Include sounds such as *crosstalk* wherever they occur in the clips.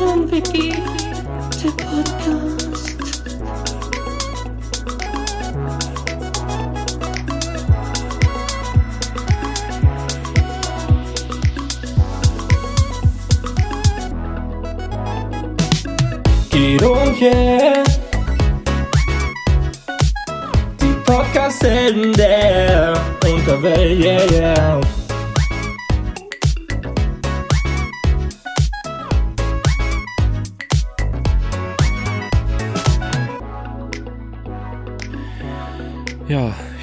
Wiki, der Podcast. Guido und yeah. Die Podcast-Helden der Unterwelt, yeah, yeah.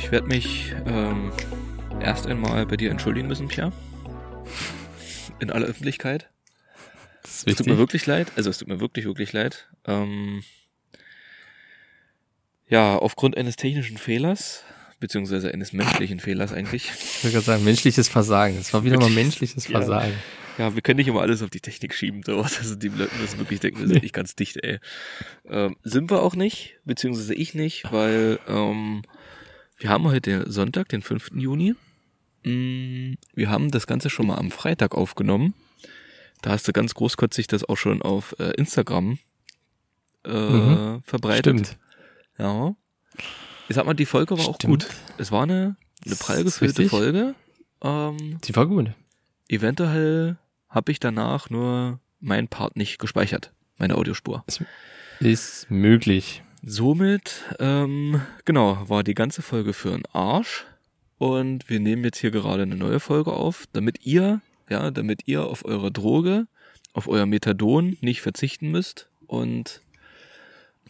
Ich werde mich ähm, erst einmal bei dir entschuldigen müssen, Pia. In aller Öffentlichkeit. Es tut mir wirklich leid. Also es tut mir wirklich, wirklich leid. Ähm, ja, aufgrund eines technischen Fehlers, beziehungsweise eines menschlichen Fehlers eigentlich. Ich würde gerade sagen, menschliches Versagen. Es war wieder mal menschliches Ja. Versagen. Ja, wir können nicht immer alles auf die Technik schieben. So. Also die Leute müssen wirklich denken, wir sind nicht ganz dicht, ey. Ähm, sind wir auch nicht, beziehungsweise ich nicht, weil ähm, wir haben heute Sonntag, den 5. Juni. Mm, Wir haben das Ganze schon mal am Freitag aufgenommen. Da hast du ganz großkotzig das auch schon auf äh, Instagram äh, Mhm. verbreitet. Stimmt. Ja. Ich sag mal, die Folge war auch Stimmt. gut. Es war eine, eine prall ist gefüllte. Folge. Ähm, Die war gut. eventuell habe ich danach nur meinen Part nicht gespeichert, meine Audiospur. Ist möglich. Somit, ähm, genau, war die ganze Folge für einen Arsch. Und wir nehmen jetzt hier gerade eine neue Folge auf, damit ihr, ja, damit ihr auf eure Droge, auf euer Methadon nicht verzichten müsst. Und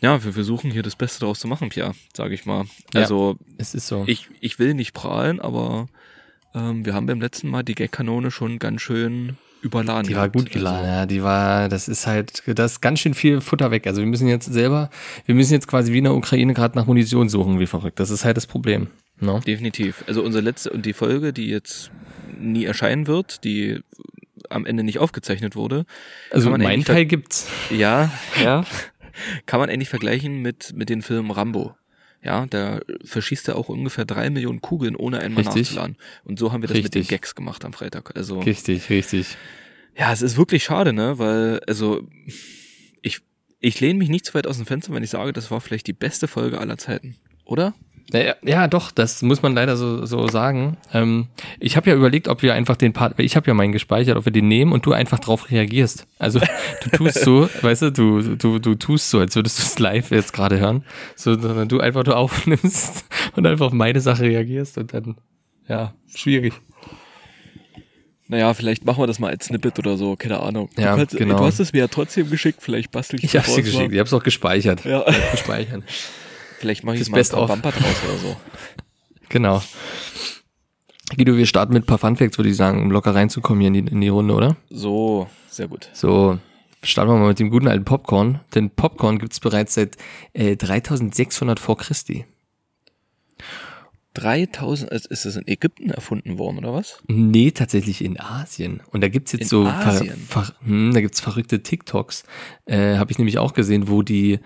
ja, wir versuchen hier das Beste daraus zu machen, Pia, sage ich mal. Ja. Also Es ist so. ich, ich will nicht prahlen, aber ähm, wir haben beim letzten Mal die Gagkanone schon ganz schön überladen. die war gut geladen, Also, ja. Die war, das ist halt, das ist ganz schön viel Futter weg. Also wir müssen jetzt selber, wir müssen jetzt quasi wie in der Ukraine gerade nach Munition suchen, wie verrückt. Das ist halt das Problem. No? definitiv. Also unsere letzte und die Folge, die jetzt nie erscheinen wird, die am Ende nicht aufgezeichnet wurde, Also mein Teil gibt's. ja, ja, *laughs* kann man eigentlich vergleichen mit, mit den Filmen Rambo. Ja, da verschießt er auch ungefähr drei Millionen Kugeln, ohne einmal Richtig. nachzuladen. Und so haben wir das mit den Richtig. Gags gemacht am Freitag. Also Richtig, richtig. Ja, es ist wirklich schade, ne? Weil, also, ich, ich lehne mich nicht zu weit aus dem Fenster, wenn ich sage, das war vielleicht die beste Folge aller Zeiten. Oder? Ja, ja, doch, das muss man leider so, so sagen. Ähm, ich habe ja überlegt, ob wir einfach den Part, ich habe ja meinen gespeichert, ob wir den nehmen und du einfach drauf reagierst. Also du *laughs* tust so, weißt du, du, du, du tust so, als würdest du es live jetzt gerade hören, so, sondern du einfach nur aufnimmst *laughs* und einfach auf meine Sache reagierst und dann, ja, schwierig. Naja, vielleicht machen wir das mal als Snippet oder so, keine Ahnung. Ja, du, kannst, genau. du hast es mir ja trotzdem geschickt, vielleicht bastel ich Ich hab's dir geschickt, mal. ich hab's auch gespeichert. Ja. Gespeichert. *laughs* Vielleicht mache ich mal ein Best of. Bumper draus oder so. *laughs* Genau. Guido, wir starten mit ein paar Funfacts, würde ich sagen, um locker reinzukommen hier in die, in die Runde, oder? So, sehr gut. So, starten wir mal mit dem guten alten Popcorn. Denn Popcorn gibt's bereits seit äh, 3600 vor Christi. 3000, ist das in Ägypten erfunden worden, oder was? Nee, tatsächlich in Asien. Und da gibt's jetzt In so? Ver, ver, hm, da gibt's verrückte TikToks. Äh, Habe ich nämlich auch gesehen, wo die,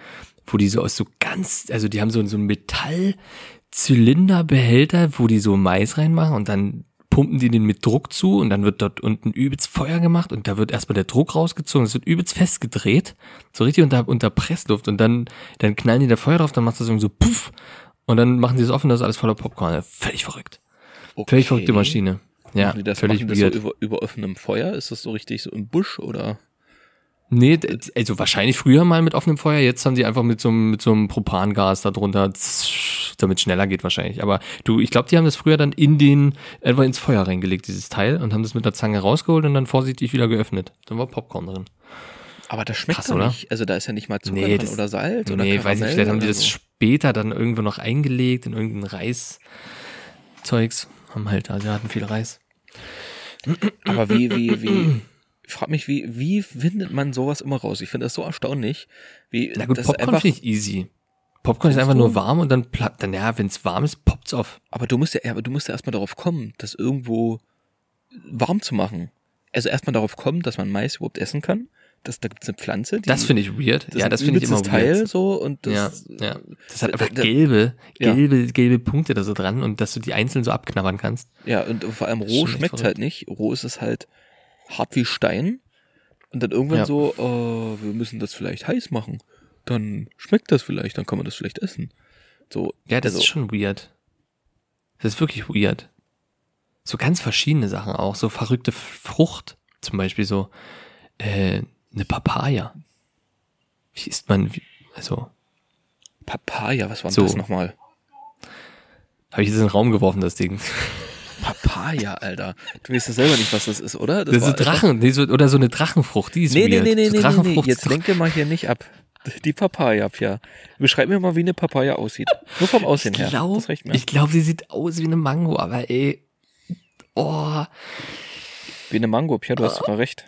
wo die so aus so ganz, also die haben so, so einen Metallzylinderbehälter, wo die so Mais reinmachen und dann pumpen die den mit Druck zu und dann wird dort unten übelst Feuer gemacht und da wird erstmal der Druck rausgezogen, es wird übelst festgedreht, so richtig unter, unter Pressluft und dann, dann knallen die da Feuer drauf, dann macht das irgendwie so puff und dann machen die es offen, das ist alles voller Popcorn. Völlig verrückt. Okay. Völlig verrückte Maschine. Ja, Machen die das, völlig machen das so über, über offenem Feuer? Ist das so richtig so im Busch oder? Nee, also wahrscheinlich früher mal mit offenem Feuer, jetzt haben die einfach mit so einem, mit so einem Propangas da drunter, damit es schneller geht wahrscheinlich. Aber du, ich glaube, die haben das früher dann in den, einfach ins Feuer reingelegt, dieses Teil, und haben das mit der Zange rausgeholt und dann vorsichtig wieder geöffnet. Dann war Popcorn drin. Aber das schmeckt Krass, doch nicht. Also da ist ja nicht mal Zucker Nee, drin das- oder Salz oder nee, weiß nicht, Karamell vielleicht haben die das so. später dann irgendwo noch eingelegt in irgendein Reiszeugs. Haben halt, also hatten viel Reis. Aber wie, wie, wie, ich frag mich, wie, wie findet man sowas immer raus? Ich finde das so erstaunlich, wie, Na gut, das Popcorn einfach, ich easy. Popcorn ist einfach du? nur warm und dann platt, dann ja, wenn es warm ist, poppt's auf. aber du musst ja, ja, aber du musst ja erstmal darauf kommen, das irgendwo warm zu machen. Also erstmal darauf kommen, dass man Mais überhaupt essen kann. Das, da gibt's eine Pflanze, die, Das finde ich weird. das ja, das finde ich immer weird. Teil so und das, ja, ja. Das hat einfach da- da- gelbe, Ja. gelbe, gelbe Punkte da so dran und dass du die einzeln so abknabbern kannst. Ja, und vor allem roh verrückt. halt nicht. Roh ist es halt hart wie Stein. Und dann irgendwann Ja. so, äh, wir müssen das vielleicht heiß machen. Dann schmeckt das vielleicht, dann kann man das vielleicht essen. So, Ja, das also, ist schon weird. Das ist wirklich weird. So ganz verschiedene Sachen auch. So verrückte Frucht. Zum Beispiel so äh, eine Papaya. Wie isst man, wie, also Papaya, was war So. das nochmal? habe ich jetzt in den Raum geworfen, das Ding. *laughs* Papaya, Alter. Du weißt ja selber nicht, was das ist, oder? Das, ist war so Drachen, nee, so, oder so eine Drachenfrucht, die ist Nee, nee, weird. nee, nee, so nee, nee, nee. Jetzt lenke mal hier nicht ab. Die Papaya, Pia. Beschreib mir mal, wie eine Papaya aussieht. Nur vom Aussehen ich her. glaube, das reicht mir. ich glaube, sie sieht aus wie eine Mango, aber ey, oh, Wie eine Mango, Pia, du hast sogar recht.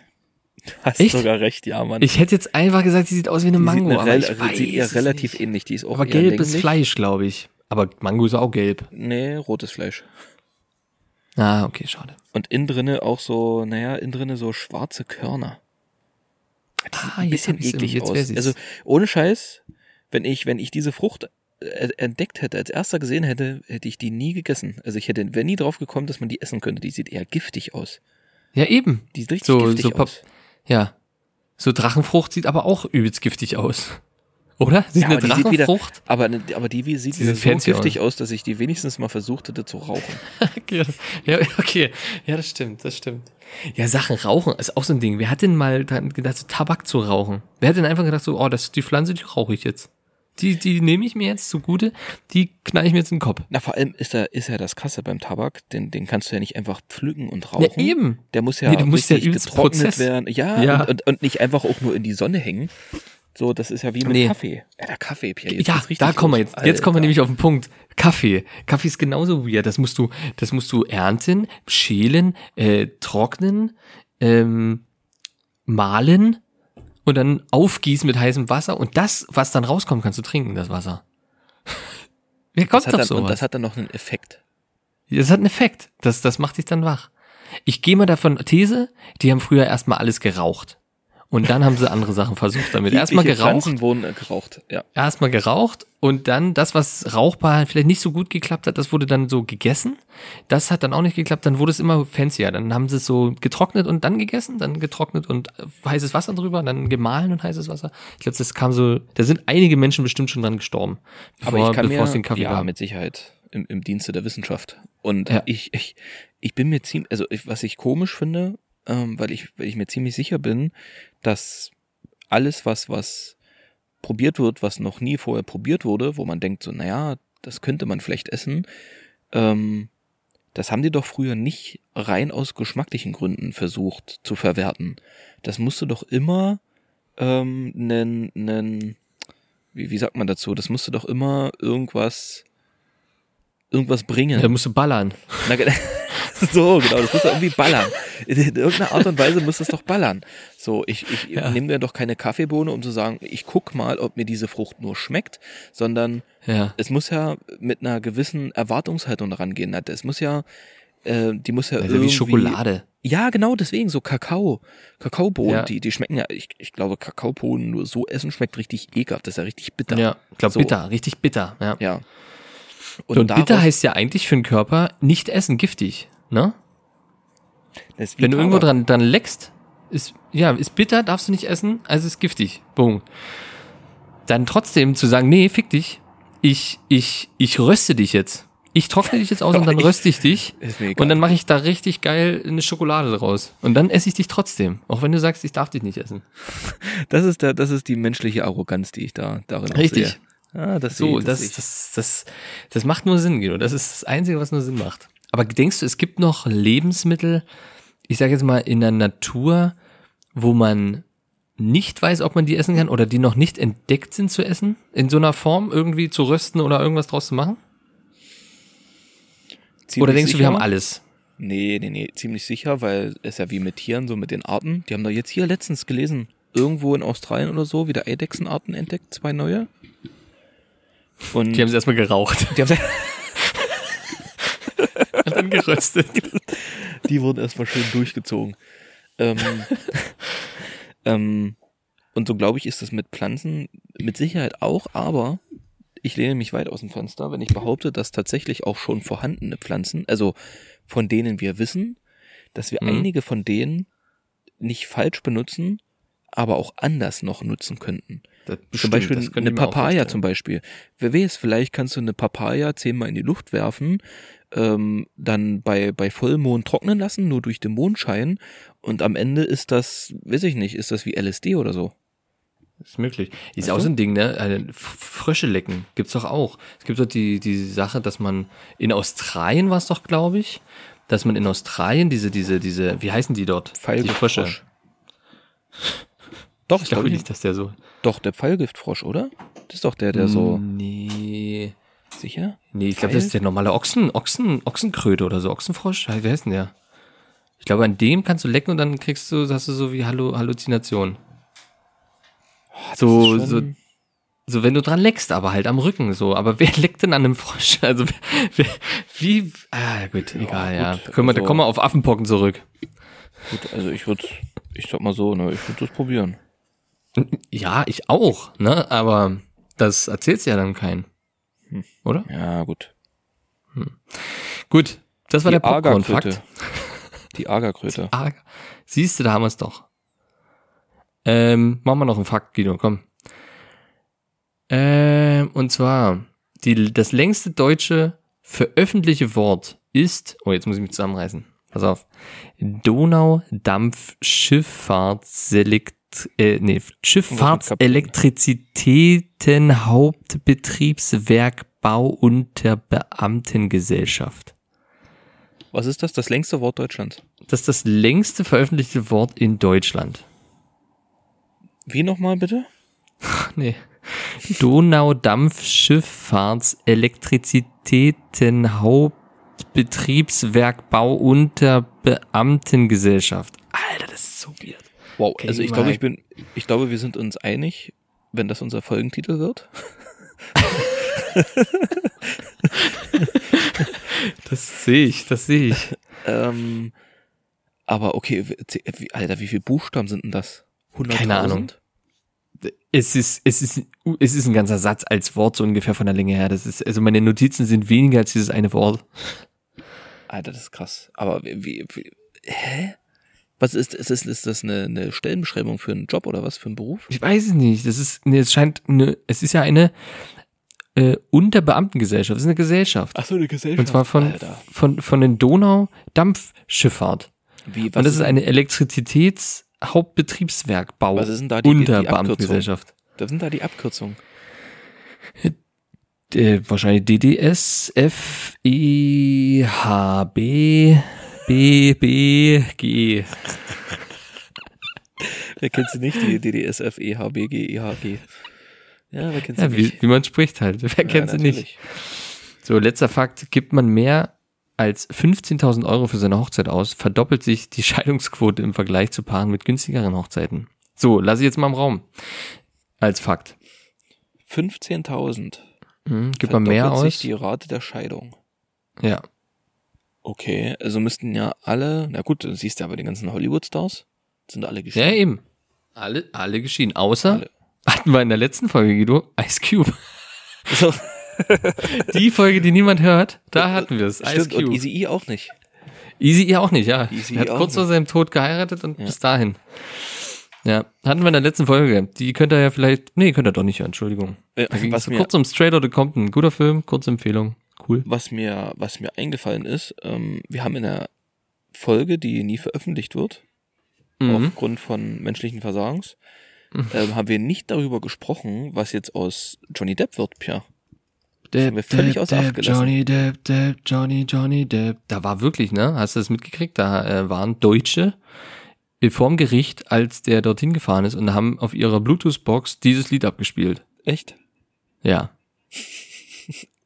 Du hast Echt? sogar recht, ja, Mann. ich hätte jetzt einfach gesagt, sie sieht aus wie eine Mango, sieht, aber eine, ich weiß sieht ihr relativ nicht. ähnlich. Die ist auch Aber gelb ist. Fleisch, glaube ich. Aber Mango ist auch gelb. Nee, rotes Fleisch. Ah, okay, schade. Und innen drinne auch so, naja, innen drinne so schwarze Körner. Die Ah, ein jetzt bisschen eklig jetzt aus. Also ohne Scheiß, wenn ich, wenn ich diese Frucht äh, entdeckt hätte, als erster gesehen hätte, hätte ich die nie gegessen. Also ich hätte wäre nie drauf gekommen, dass man die essen könnte. Die sieht eher giftig aus. Ja, eben. Die sieht richtig So- giftig so aus. Ja. So Drachenfrucht sieht aber auch übelst giftig aus. Oder? Sieht Ja, eine aber die sieht wieder- Drachenfrucht? Aber, ne- aber die wie- sieht wieder sieht so giftig aus, dass ich die wenigstens mal versucht hätte zu rauchen. *laughs* Okay. Ja, okay. Ja, das stimmt, das stimmt. Ja, Sachen rauchen ist auch so ein Ding. Wer hat denn mal gedacht, so Tabak zu rauchen? Wer hat denn einfach gedacht, so, oh, das die Pflanze, die rauche ich jetzt. Die, die nehme ich mir jetzt zugute, die knall ich mir jetzt in den Kopf. Na, vor allem ist, da, ist ja das Krasse beim Tabak, den, den kannst du ja nicht einfach pflücken und rauchen. Ja, eben. Der muss ja, Nee, du musst ja getrocknet Prozess. werden. Ja, Ja. Und, und, und nicht einfach auch nur in die Sonne hängen. So, das ist ja wie mit Nee. Kaffee. Ja, der Kaffee, Pierre. jetzt ja, da kommen wir jetzt. Jetzt kommen wir Alter. nämlich auf den Punkt. Kaffee. Kaffee ist genauso weird. Das musst du, das musst du ernten, schälen, äh, trocknen, ähm, mahlen und dann aufgießen mit heißem Wasser und das, was dann rauskommt, kannst du trinken, das Wasser. *laughs* Wer Das kommt hat, auf dann, und das hat dann noch einen Effekt. Das hat einen Effekt. Das, das macht dich dann wach. Ich gehe mal davon, These, die haben früher erstmal alles geraucht. Und dann haben sie andere Sachen versucht damit. Erstmal geraucht, Pflanzen wurden äh, geraucht. Ja. erstmal geraucht und dann das, was rauchbar vielleicht nicht so gut geklappt hat, das wurde dann so gegessen. Das hat dann auch nicht geklappt, dann wurde es immer fancier. Dann haben sie es so getrocknet und dann gegessen, dann getrocknet und äh, heißes Wasser drüber, dann gemahlen und heißes Wasser. Ich glaube, das kam so, da sind einige Menschen bestimmt schon dran gestorben, Aber bevor, ich kann bevor mir, den Kaffee ja, gab. mit Sicherheit im, im Dienste der Wissenschaft. Und Ja. ich, ich, ich bin mir ziemlich, also ich, was ich komisch finde, ähm, weil ich, weil ich mir ziemlich sicher bin, dass alles, was, was probiert wird, was noch nie vorher probiert wurde, wo man denkt so, naja, das könnte man vielleicht essen, ähm, das haben die doch früher nicht rein aus geschmacklichen Gründen versucht zu verwerten. Das musste doch immer ähm, nen, nen, wie, wie sagt man dazu? Das musste doch immer irgendwas, irgendwas bringen. Da musst du ballern. Na, *laughs* *laughs* so, genau, das muss doch irgendwie ballern. In irgendeiner Art und Weise muss es doch ballern. So, ich, ich Ja. nehme mir doch keine Kaffeebohne, um zu sagen, ich guck mal, ob mir diese Frucht nur schmeckt, sondern Ja. es muss ja mit einer gewissen Erwartungshaltung rangehen. Es muss ja, äh, die muss ja Das ja irgendwie... wie Schokolade. Ja, genau, deswegen, so Kakao. Kakaobohnen, Ja. die, die schmecken ja, ich, ich glaube, Kakaobohnen nur so essen schmeckt richtig ekelhaft, das ist ja richtig bitter. Ja, ich glaube So. bitter, richtig bitter. Ja. Ja. Und, bitter daraus- heißt ja eigentlich für den Körper nicht essen, giftig. Ne? Wenn du irgendwo dran, dran leckst, ist, ja, ist bitter, darfst du nicht essen, also ist giftig. Boom. Dann trotzdem zu sagen, nee, fick dich, ich, ich, ich röste dich jetzt. Ich trockne dich jetzt aus und dann *laughs* röste ich dich. Und dann mache ich da richtig geil eine Schokolade draus. Und dann esse ich dich trotzdem. Auch wenn du sagst, ich darf dich nicht essen. Das ist der, das ist die menschliche Arroganz, die ich da darin Richtig. sehe. Ah, das So, das, ich. das, das, das macht nur Sinn, Guido. Das ist das Einzige, was nur Sinn macht. Aber denkst du, es gibt noch Lebensmittel, ich sage jetzt mal in der Natur, wo man nicht weiß, ob man die essen kann oder die noch nicht entdeckt sind zu essen? In so einer Form irgendwie zu rösten oder irgendwas draus zu machen? Ziemlich oder denkst du, wir sicher? haben alles? Nee, nee, nee, ziemlich sicher, weil es ja wie mit Tieren, so mit den Arten. Die haben doch jetzt hier letztens gelesen, irgendwo in Australien oder so, wieder Eidechsenarten entdeckt, zwei neue. Und Die haben sie erstmal geraucht die, haben, *laughs* und dann geröstet. die wurden erstmal schön durchgezogen. Ähm, ähm, und so glaube ich, ist das mit Pflanzen mit Sicherheit auch, aber ich lehne mich weit aus dem Fenster, wenn ich behaupte, dass tatsächlich auch schon vorhandene Pflanzen, also von denen wir wissen, dass wir Mhm. einige von denen nicht falsch benutzen aber auch anders noch nutzen könnten. Das Zum bestimmt, Beispiel das eine Papaya zum Beispiel. Wer weiß, vielleicht kannst du eine Papaya zehnmal in die Luft werfen, ähm, dann bei, bei Vollmond trocknen lassen, nur durch den Mondschein und am Ende ist das, weiß ich nicht, ist das wie LSD oder so. Ist möglich. Ist Weißt auch so ein Ding, ne? Frösche lecken. Gibt's doch auch. Es gibt doch die, die Sache, dass man in Australien war es doch, glaube ich, dass man in Australien diese, diese, diese, wie heißen die dort? Die Frösche. Doch, Ich glaube nicht, dass der so. Doch, der Pfeilgiftfrosch, oder? Das ist doch der, der so, Nee. sicher? Nee, ich glaube, das ist der normale Ochsen, Ochsen, Ochsenkröte oder so. Ochsenfrosch? Wie heißt denn der? Ich glaube, an dem kannst du lecken und dann kriegst du, hast du so wie Hallu Halluzination. So, Das so, schon- so, wenn du dran leckst, aber halt am Rücken, so. Aber wer *laughs* leckt denn an einem Frosch? *laughs* Also, wer, wie, ah, gut, egal, ja. gut, Können wir, da also- kommen wir auf Affenpocken zurück. Gut, also ich würde, ich sag mal so, ne, ich würde das probieren. Ja, ich auch, ne, aber das erzählt's ja dann keinen. Hm. Oder? Ja, gut. Gut, das war Die der Popcorn-Fakt. Die Agerkröte. *laughs* Ah, siehst du, da haben wir es doch. Ähm, machen wir noch einen Fakt, Guido, komm. Ähm, und zwar, die, das längste deutsche veröffentlichte Wort ist, oh, jetzt muss ich mich zusammenreißen. Pass auf. Äh, nee, Schifffahrtselektrizitäten Hauptbetriebswerk Bau unter Beamtengesellschaft. Was ist das? Das längste Wort Deutschlands. Das ist das längste veröffentlichte Wort in Deutschland. Wie nochmal bitte? Nee. Donaudampfschifffahrtselektrizitäten Hauptbetriebswerk Bau unter Beamtengesellschaft. Alter, das ist so weird. Wow, Okay, also ich glaube, ich bin, ich glaube, wir sind uns einig, wenn das unser Folgentitel wird. *laughs* Das sehe ich, das sehe ich. Ähm, aber okay, Alter, wie viele Buchstaben sind denn das? 100.000? Keine Ahnung. Es ist, es ist, es ist ein ganzer Satz als Wort so ungefähr von der Länge her. Das ist, also meine Notizen sind weniger als dieses eine Wort. Alter, das ist krass. Aber wie, wie, wie hä? Was ist, ist, ist, ist das eine, eine Stellenbeschreibung für einen Job oder was für einen Beruf? Ich weiß es nicht. Das ist, nee, es scheint eine, es ist ja eine äh, Unterbeamtengesellschaft. Es ist eine Gesellschaft. Ach so, eine Gesellschaft. Und zwar von, Alter. von, von den Donau-Dampfschifffahrt. Wie, was Und das ist denn- eine Elektrizitätshauptbetriebswerkbau Was ist denn da die Unterbeamtengesellschaft. Was sind da die Abkürzungen? Äh, wahrscheinlich DDS, F, E, H, B, B, B, G. Wer kennt sie nicht? Die DDSF, EHBG, EHG. Ja, wer kennt sie Ja, wie, nicht? wie man spricht halt. Wer kennt sie nicht? So, letzter Fakt. Gibt man mehr als 15.000 Euro für seine Hochzeit aus, verdoppelt sich die *laughs* Scheidungsquote im Vergleich zu Paaren mit günstigeren Hochzeiten. So, lasse ich jetzt mal im Raum. Als Fakt. 15.000. Hm, gibt man mehr Verdoppelt sich aus? die Rate der Scheidung. Ja. Okay, also müssten ja alle, na gut, du siehst ja aber die ganzen Hollywood-Stars, sind alle Ja, geschieden. eben. Alle, alle geschieden. Außer, Alle. hatten wir in der letzten Folge, Guido, Ice Cube. So, *laughs* Die Folge, die niemand hört, da hatten wir es. Ice stimmt, und Cube. Easy E auch nicht. Easy ihr auch nicht, ja. Easy er hat auch kurz vor seinem Tod geheiratet und Ja. bis dahin. Ja, hatten wir in der letzten Folge. Die könnt ihr ja vielleicht, nee, könnt ihr doch nicht hören, Entschuldigung. Äh, Da was, mir, kurz um Straight Outta Compton. Guter Film, kurze Empfehlung. Cool. was, mir, was mir eingefallen ist, ähm, wir haben in der Folge, die nie veröffentlicht wird, Mhm. aufgrund von menschlichen Versagens, ähm, haben wir nicht darüber gesprochen, was jetzt aus Johnny Depp wird, Pierre. haben wir völlig außer Acht gelassen. Johnny Depp, Depp, Johnny, Johnny Depp. Da war wirklich, ne? Hast du das mitgekriegt? Da äh, waren Deutsche vorm Gericht, als der dorthin gefahren ist und haben auf ihrer Bluetooth-Box dieses Lied abgespielt. Echt? Ja,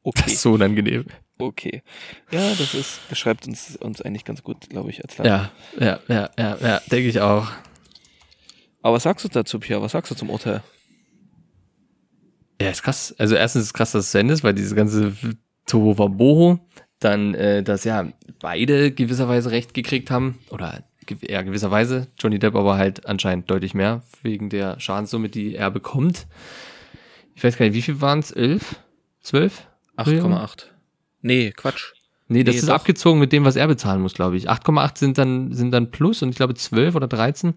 Okay. das ist so unangenehm. Okay. Ja, das ist, beschreibt uns, uns eigentlich ganz gut, glaube ich, als Land. Ja, ja, ja, ja, ja, denke ich auch. Aber was sagst du dazu, Pierre? Was sagst du zum Urteil? Ja, ist krass. Also erstens ist es krass, dass es zu Ende ist, weil dieses ganze Tohuwabohu, dann, äh, dass ja beide gewisserweise recht gekriegt haben, oder eher gewisserweise, Johnny Depp aber halt anscheinend deutlich mehr, wegen der Schadenssumme, die er bekommt. Ich weiß gar nicht, wie viel waren es? Elf? Zwölf? 8,8. Nee, Quatsch. Nee, das Nee, ist doch. abgezogen mit dem, was er bezahlen muss, glaube ich. 8,8 sind dann, sind dann plus und ich glaube 12 oder 13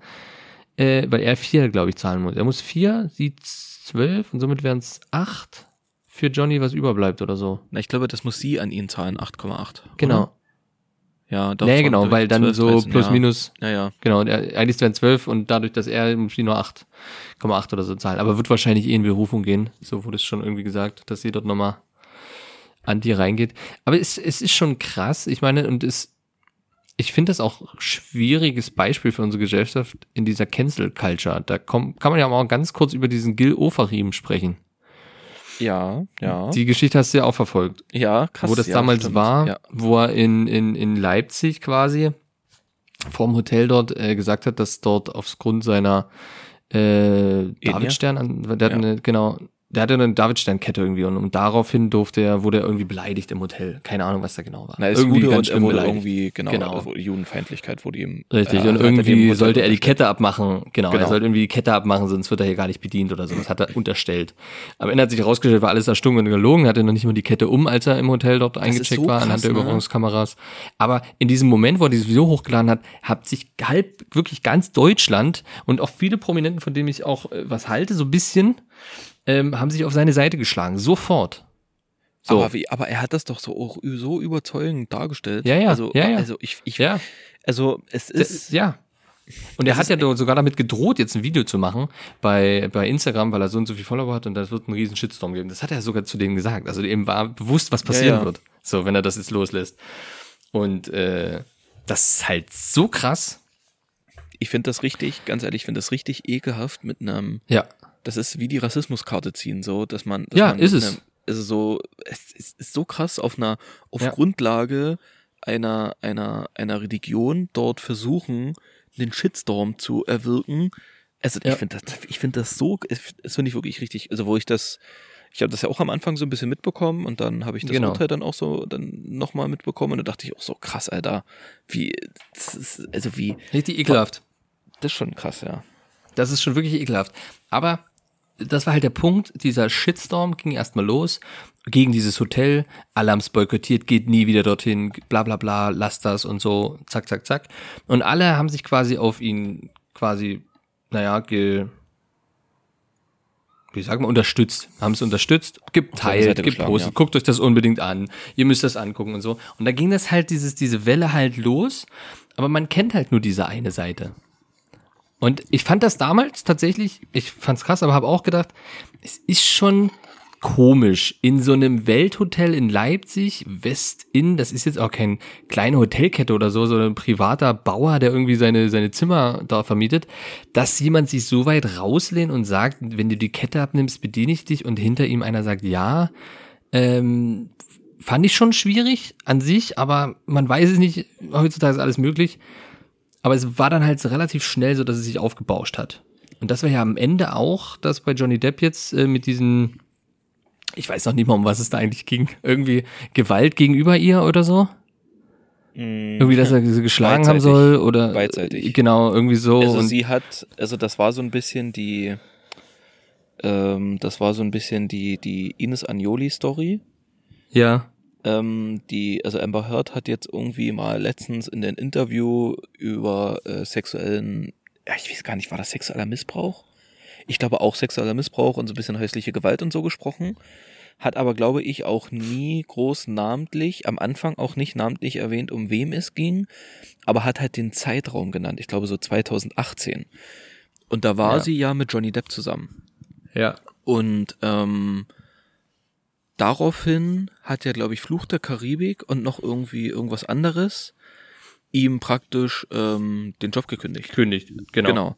äh, weil er vier, glaube ich, zahlen muss. Er muss vier, sie zwölf und somit wären es acht für Johnny, was überbleibt oder so. Na, ich glaube, das muss sie an ihn zahlen, 8,8. Genau. Oder? Ja, doch. Nee, genau, weil dann 12, so 13, plus ja. minus, Ja, ja. genau, und er, eigentlich wären zwölf und dadurch, dass er muss sie nur 8,8 oder so zahlen. Aber wird wahrscheinlich eh in Berufung gehen. So wurde es schon irgendwie gesagt, dass sie dort nochmal an die reingeht. Aber es, es ist schon krass. Ich meine, und es, ich finde das auch schwieriges Beispiel für unsere Gesellschaft in dieser Cancel Culture. Da komm, kann man ja mal ganz kurz über diesen Gil Ofarim sprechen. Ja, ja. Die Geschichte hast du ja auch verfolgt. ja, krass. wo das ja, damals stimmt. war, Ja. wo er in, in, in Leipzig quasi vorm Hotel dort äh, gesagt hat, dass dort aufgrund seiner äh, Davidstern, der hat Ja. eine, genau, der hatte eine Davidsternkette irgendwie und, und daraufhin durfte er, wurde er irgendwie beleidigt im Hotel. Keine Ahnung, was da genau war. Na, ist irgendwie Jude ganz und er wurde beleidigt. irgendwie, genau, Genau. Also Judenfeindlichkeit wurde ihm. Richtig, äh, und er irgendwie sollte er die. Kette abmachen. Genau, er Genau. sollte irgendwie die Kette abmachen, sonst wird er hier gar nicht bedient oder so. Das hat er unterstellt. Am Ende hat sich herausgestellt, war alles erstunken und gelogen. Er hatte noch nicht mal die Kette um, als er im Hotel dort ist eingecheckt so war, krass, anhand der ne? Überwachungskameras. Aber in diesem Moment, wo er dieses Video hochgeladen hat, hat sich halb wirklich ganz Deutschland und auch viele Prominenten, von denen ich auch äh, was halte, so ein bisschen, ähm, haben sich auf seine Seite geschlagen. Sofort. So. Aber, wie, aber er hat das doch so, auch so überzeugend dargestellt. Ja, ja, Also, ja, ja. also ich, ich, ja. also es ist, ja. Und er hat ja do- sogar damit gedroht, jetzt ein Video zu machen bei, bei Instagram, weil er so und so viel Follower hat und das wird einen riesen Shitstorm geben. Das hat er sogar zu denen gesagt. Also ihm war bewusst, was passieren ja. wird. So, wenn er das jetzt loslässt. Und äh, das ist halt so krass. ich finde das richtig, ganz ehrlich, ich finde das richtig ekelhaft mit einem, Ja. Das ist wie die Rassismuskarte ziehen, so, dass man, dass Ja, man ist mit es. also so, es, es ist so krass auf einer, auf Ja. Grundlage einer, einer, einer Religion dort versuchen, den Shitstorm zu erwirken. Also Ja. ich finde das, ich finde das so, das finde ich wirklich richtig, also wo ich das, ich habe das ja auch am Anfang so ein bisschen mitbekommen und dann habe ich das Genau. Urteil dann auch so dann nochmal mitbekommen und da dachte ich auch so krass, Alter, wie, ist, also wie, Richtig ekelhaft. das ist schon krass, ja. Das ist schon wirklich ekelhaft. Aber das war halt der Punkt, dieser Shitstorm ging erstmal los gegen dieses Hotel, alle haben es boykottiert, geht nie wieder dorthin, bla bla bla, lasst das und so, zack, zack, zack. Und alle haben sich quasi auf ihn quasi, naja, ge, wie sagen wir, unterstützt, haben es unterstützt, gibt seine teilt, Seite gibt geschlagen, Post, ja. guckt euch das unbedingt an, ihr müsst das angucken und so. Und da ging das halt, dieses, diese Welle halt los, aber man kennt halt nur diese eine Seite. Und ich fand das damals tatsächlich, ich fand's krass, aber habe auch gedacht, es ist schon komisch in so einem Welthotel in Leipzig, West-Inn, das ist jetzt auch kein kleine Hotelkette oder so, sondern ein privater Bauer, der irgendwie seine, seine Zimmer da vermietet, dass jemand sich so weit rauslehnt und sagt, wenn du die Kette abnimmst, bediene ich dich und hinter ihm einer sagt, ja, ähm, fand ich schon schwierig an sich, aber man weiß es nicht, heutzutage ist alles möglich. Aber es war dann halt relativ schnell so, dass es sich aufgebauscht hat. Und das war ja am Ende auch, dass bei Johnny Depp jetzt äh, mit diesen, ich weiß noch nicht mal, um was es da eigentlich ging, irgendwie Gewalt gegenüber ihr oder so. Irgendwie, dass er sie *laughs* geschlagen haben soll oder Beidseitig. genau, irgendwie so. Also sie hat, also das war so ein bisschen die, ähm, das war so ein bisschen die, die Ines Agnoli-Story. ja, Ähm, die, also Amber Heard hat jetzt irgendwie mal letztens in dem Interview über äh, sexuellen, ja, ich weiß gar nicht, war das sexueller Missbrauch? Ich glaube auch sexueller Missbrauch und so ein bisschen häusliche Gewalt und so gesprochen. Hat aber, glaube ich, auch nie groß namentlich, am Anfang auch nicht namentlich erwähnt, um wem es ging, aber hat halt den Zeitraum genannt. Ich glaube so 2018. Und da war Ja. sie ja mit Johnny Depp zusammen. ja, Und ähm, daraufhin hat ja, glaube ich, Fluch der Karibik und noch irgendwie irgendwas anderes ihm praktisch ähm, den Job gekündigt. kündigt, genau. Genau.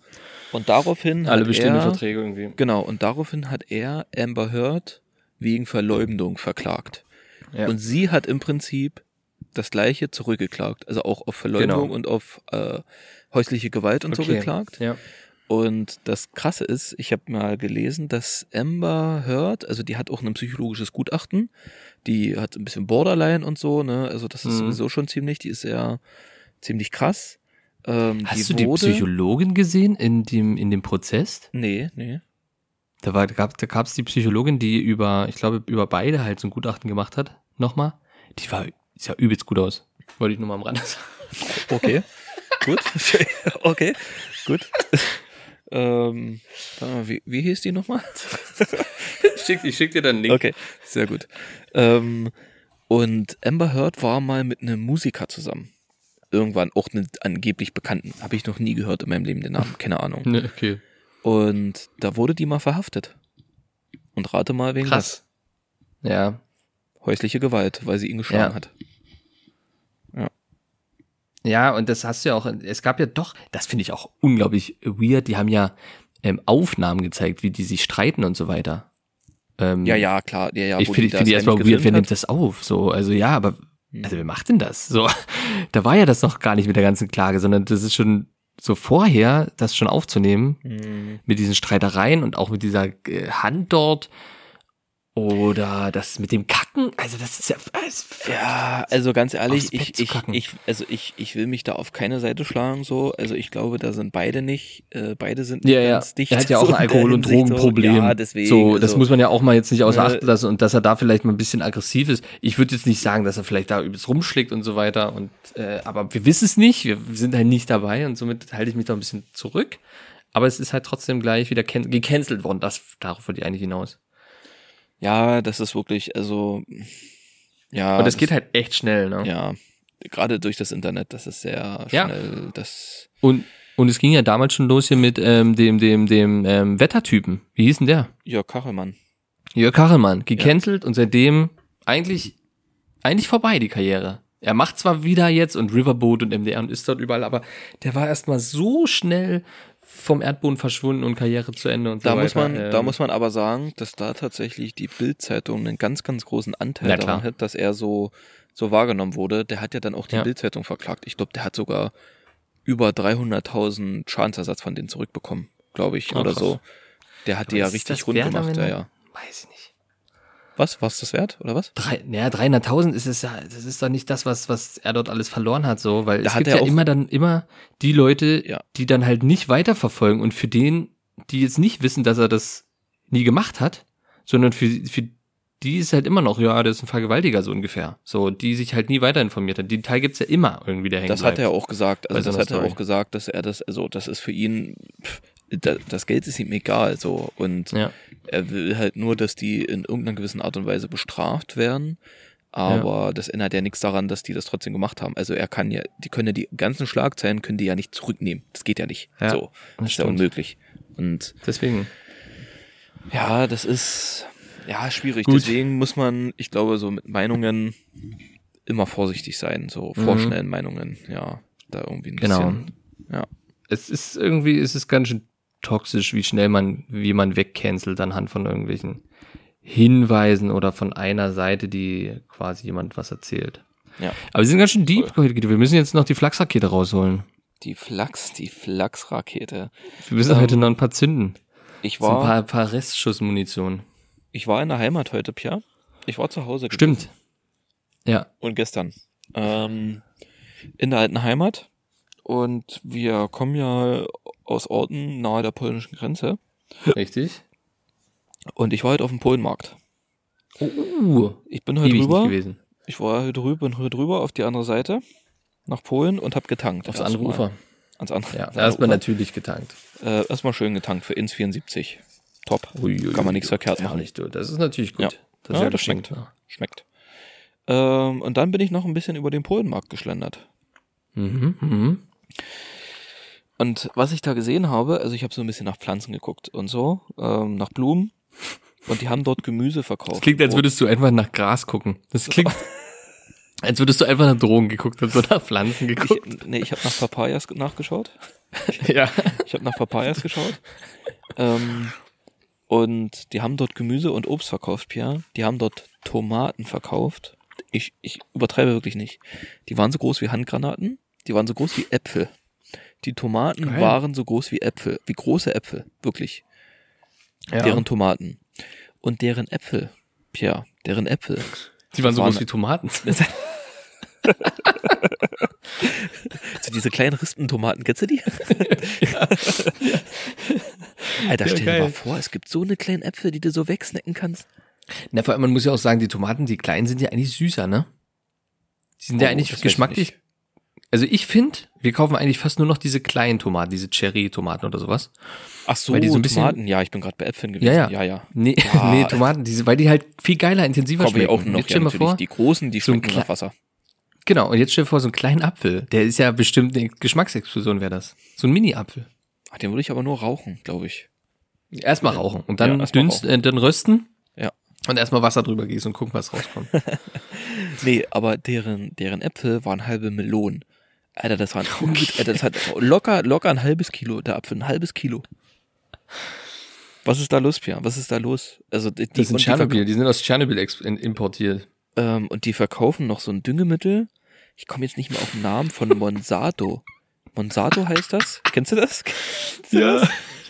Und daraufhin Alle hat bestehenden er, Verträge irgendwie. Genau, und daraufhin hat er Amber Heard wegen Verleumdung verklagt. Ja. Und sie hat im Prinzip das gleiche zurückgeklagt. Also auch auf Verleumdung Genau. und auf äh, häusliche Gewalt und so Okay. geklagt. Ja. Und das Krasse ist, ich habe mal gelesen, dass Amber Heard, also die hat auch ein psychologisches Gutachten, die hat ein bisschen Borderline und so, ne? Also das ist Mhm. sowieso schon ziemlich, die ist ja ziemlich krass. Ähm, Hast die du die wurde, Psychologin gesehen in dem, in dem Prozess? Nee, nee. Da, war, da gab da gab's die Psychologin, die über, ich glaube, über beide halt so ein Gutachten gemacht hat. Nochmal. Die war, sah übelst gut aus. Wollte ich nur mal am Rande sagen. Okay. *laughs* gut. *laughs* okay. Gut. Ähm, wie, wie hieß die nochmal? Ich *laughs* schick, ich schick dir dann einen Link. Okay, sehr gut. Ähm, und Amber Heard war mal mit einem Musiker zusammen. Irgendwann, auch einen angeblich Bekannten. Habe ich noch nie gehört in meinem Leben den Namen, *laughs* keine Ahnung. Ne, okay. Und da wurde die mal verhaftet. Und rate mal wegen Krass. Ja. was. Häusliche Gewalt, weil sie ihn geschlagen Ja. hat. Ja, und das hast du ja auch, es gab ja doch, das finde ich auch unglaublich weird, die haben ja ähm, Aufnahmen gezeigt, wie die sich streiten und so weiter. Ähm, Ja, ja, klar. Ja, ja, ich finde find die erstmal weird, wer nimmt das auf? So, also ja, aber also wer macht denn das? So, *laughs* da war ja das noch gar nicht mit der ganzen Klage, sondern das ist schon so vorher, das schon aufzunehmen, Mhm. mit diesen Streitereien und auch mit dieser äh, Hand dort oder das mit dem Kacken, also das ist ja, das Ja, also ganz ehrlich, ich, ich, ich, also ich, ich will mich da auf keine Seite schlagen, so. Also ich glaube, da sind beide nicht, äh, beide sind nicht Ja, ja. ganz dicht. Er hat ja *laughs* auch ein Alkohol- und Drogenproblem. So. Ja, deswegen. so, das also, muss man ja auch mal jetzt nicht außer. Acht lassen und dass er da vielleicht mal ein bisschen aggressiv ist. Ich würde jetzt nicht sagen, dass er vielleicht da übelst rumschlägt und so weiter. Und äh, aber wir wissen es nicht. Wir sind halt nicht dabei und somit halte ich mich da ein bisschen zurück. Aber es ist halt trotzdem gleich wieder can gecancelt worden. Das darauf wollte ich eigentlich hinaus. Ja, das ist wirklich, also, ja. und das geht halt echt schnell, ne? Ja, gerade durch das Internet, das ist sehr Ja. schnell, das, Und und es ging ja damals schon los hier mit ähm, dem dem dem ähm, Wettertypen. Wie hieß denn der? Jörg Kachelmann. Jörg Kachelmann, gecancelt und seitdem eigentlich, eigentlich vorbei die Karriere. Er macht zwar wieder jetzt und Riverboat und MDR und ist dort überall, aber der war erstmal so schnell vom Erdboden verschwunden und Karriere zu Ende und so Da weiter. muss man, da Ähm, muss man aber sagen, dass da tatsächlich die Bild-Zeitung einen ganz, ganz großen Anteil Ja, daran hat, dass er so, so wahrgenommen wurde. Der hat ja dann auch die Ja. Bild-Zeitung verklagt. Ich glaube, der hat sogar über 300.000 Schadensersatz von denen zurückbekommen, glaube ich, Ah, oder krass. so. Der hat die Aber ja ist richtig rund gemacht, ja, ja. Weiß ich nicht. Was? Was das wert, oder was? Drei, naja, 300.000 ist es ja, das ist doch nicht das, was, was er dort alles verloren hat, so, weil Da es hat gibt ja immer dann immer die Leute, Ja. die dann halt nicht weiterverfolgen und für den, die jetzt nicht wissen, dass er das nie gemacht hat, sondern für, für die ist halt immer noch, ja, das ist ein Vergewaltiger, so ungefähr. So, die sich halt nie weiter informiert hat. Die Teil gibt's ja immer irgendwie, der hängen Das hat er auch gesagt. Also so das hat er auch gesagt, dass er das, also das ist für ihn, pff, da- das Geld ist ihm egal, so. Und Ja. Er will halt nur, dass die in irgendeiner gewissen Art und Weise bestraft werden. Aber das ändert ja nichts daran, dass die das trotzdem gemacht haben. Also er kann ja, die können ja die ganzen Schlagzeilen können die ja nicht zurücknehmen. Das geht ja nicht. Ja, so. das Das ist ja unmöglich. Und Deswegen. ja, das ist ja schwierig. Gut. Deswegen muss man, ich glaube, so mit Meinungen immer vorsichtig sein, so Mhm. vorschnellen Meinungen, ja, da irgendwie ein Genau. bisschen. Ja. Es ist irgendwie, es ist ganz schön toxisch, wie schnell man, wie man wegcancelt anhand von irgendwelchen Hinweisen oder von einer Seite, die quasi jemand was erzählt. Ja. Aber wir sind ganz schön deep heute. Wir müssen jetzt noch die Flachsrakete rausholen. Die Flachs, die Flachsrakete. Wir müssen Ähm, heute noch ein paar zünden. Ich So ein war, paar, paar Restschussmunition. ich war in der Heimat heute, Pia. Ich war zu Hause. Stimmt. Ja. Und gestern. Ähm, in der alten Heimat. Und wir kommen ja aus Orten nahe der polnischen Grenze. Richtig. Und ich war heute auf dem Polenmarkt. Uh, Ich bin heute ewig nicht rüber. gewesen. Ich war heute rüber, bin heute rüber auf die andere Seite nach Polen und hab getankt. Aufs andere Ufer. Ans andere, Ja, *laughs* erstmal natürlich getankt. Äh, erstmal schön getankt für Ins 74. Top. Ui, ui, Kann man nichts verkehrt machen. Nicht, du. Das ist natürlich gut. Ja. Das, Ja, das schmeckt. ja. Schmeckt. Ähm, und dann bin ich noch ein bisschen über den Polenmarkt geschlendert. Mhm, mhm. Und was ich da gesehen habe, also ich habe so ein bisschen nach Pflanzen geguckt und so, ähm, nach Blumen. Und die haben dort Gemüse verkauft. Das klingt, als würdest du einfach nach Gras gucken. Das *laughs* klingt, als würdest du einfach nach Drogen geguckt und so nach Pflanzen geguckt. ich, nee, ich habe nach Papayas ge- nachgeschaut. *laughs* ja. Ich habe nach Papayas geschaut. Ähm, und die haben dort Gemüse und Obst verkauft, Pierre. Die haben dort Tomaten verkauft. Ich, ich übertreibe wirklich nicht. Die waren so groß wie Handgranaten. Die waren so groß wie Äpfel. Die Tomaten Geil. waren so groß wie Äpfel. Wie große Äpfel. Wirklich. ja. Deren Tomaten. Und deren Äpfel. Pierre, deren Äpfel. Die waren so waren- groß wie Tomaten. *laughs* So diese kleinen Rispentomaten, kennst du die? *laughs* Alter, Ja, stell dir mal vor, es gibt so eine kleinen Äpfel, die du so wegsnacken kannst. Na, vor allem, man muss ja auch sagen, die Tomaten, die kleinen, sind ja eigentlich süßer, ne? Die sind ja Oh, eigentlich das weiß ich geschmacklich. Also ich finde, wir kaufen eigentlich fast nur noch diese kleinen Tomaten, diese Cherry-Tomaten oder sowas. Ach so, Weil die so ein bisschen- Tomaten. Ja, ich bin gerade bei Äpfeln gewesen. Ja, ja. ja. ja. Nee, Ja. *laughs* nee Tomaten, diese, weil die halt viel geiler, intensiver ich schmecken. auch noch. Jetzt Ja, stell mal vor, Die großen, die so schmecken nach Kle- Wasser. genau, und jetzt stell dir vor, so einen kleinen Apfel, der ist ja bestimmt eine Geschmacksexplosion, wäre das. So ein Mini-Apfel. Ach, den würde ich aber nur rauchen, glaube ich. Erstmal rauchen und dann Ja, dünst, äh, dann rösten Ja. und erstmal Wasser drüber gießen und gucken, was rauskommt. *laughs* Nee, aber deren, deren Äpfel waren halbe Melonen. Alter, das waren *laughs* ungut, Alter, das hat locker, locker ein halbes Kilo, der Apfel, ein halbes Kilo. Was ist da los, Pia? Was ist da los? Also die, Das sind und, die Tschernobyl, die sind aus Tschernobyl importiert. ähm, und die verkaufen noch so ein Düngemittel. Ich komme jetzt nicht mehr auf den Namen von Monsanto. Monsanto heißt das? Kennst du das? Kennst du das?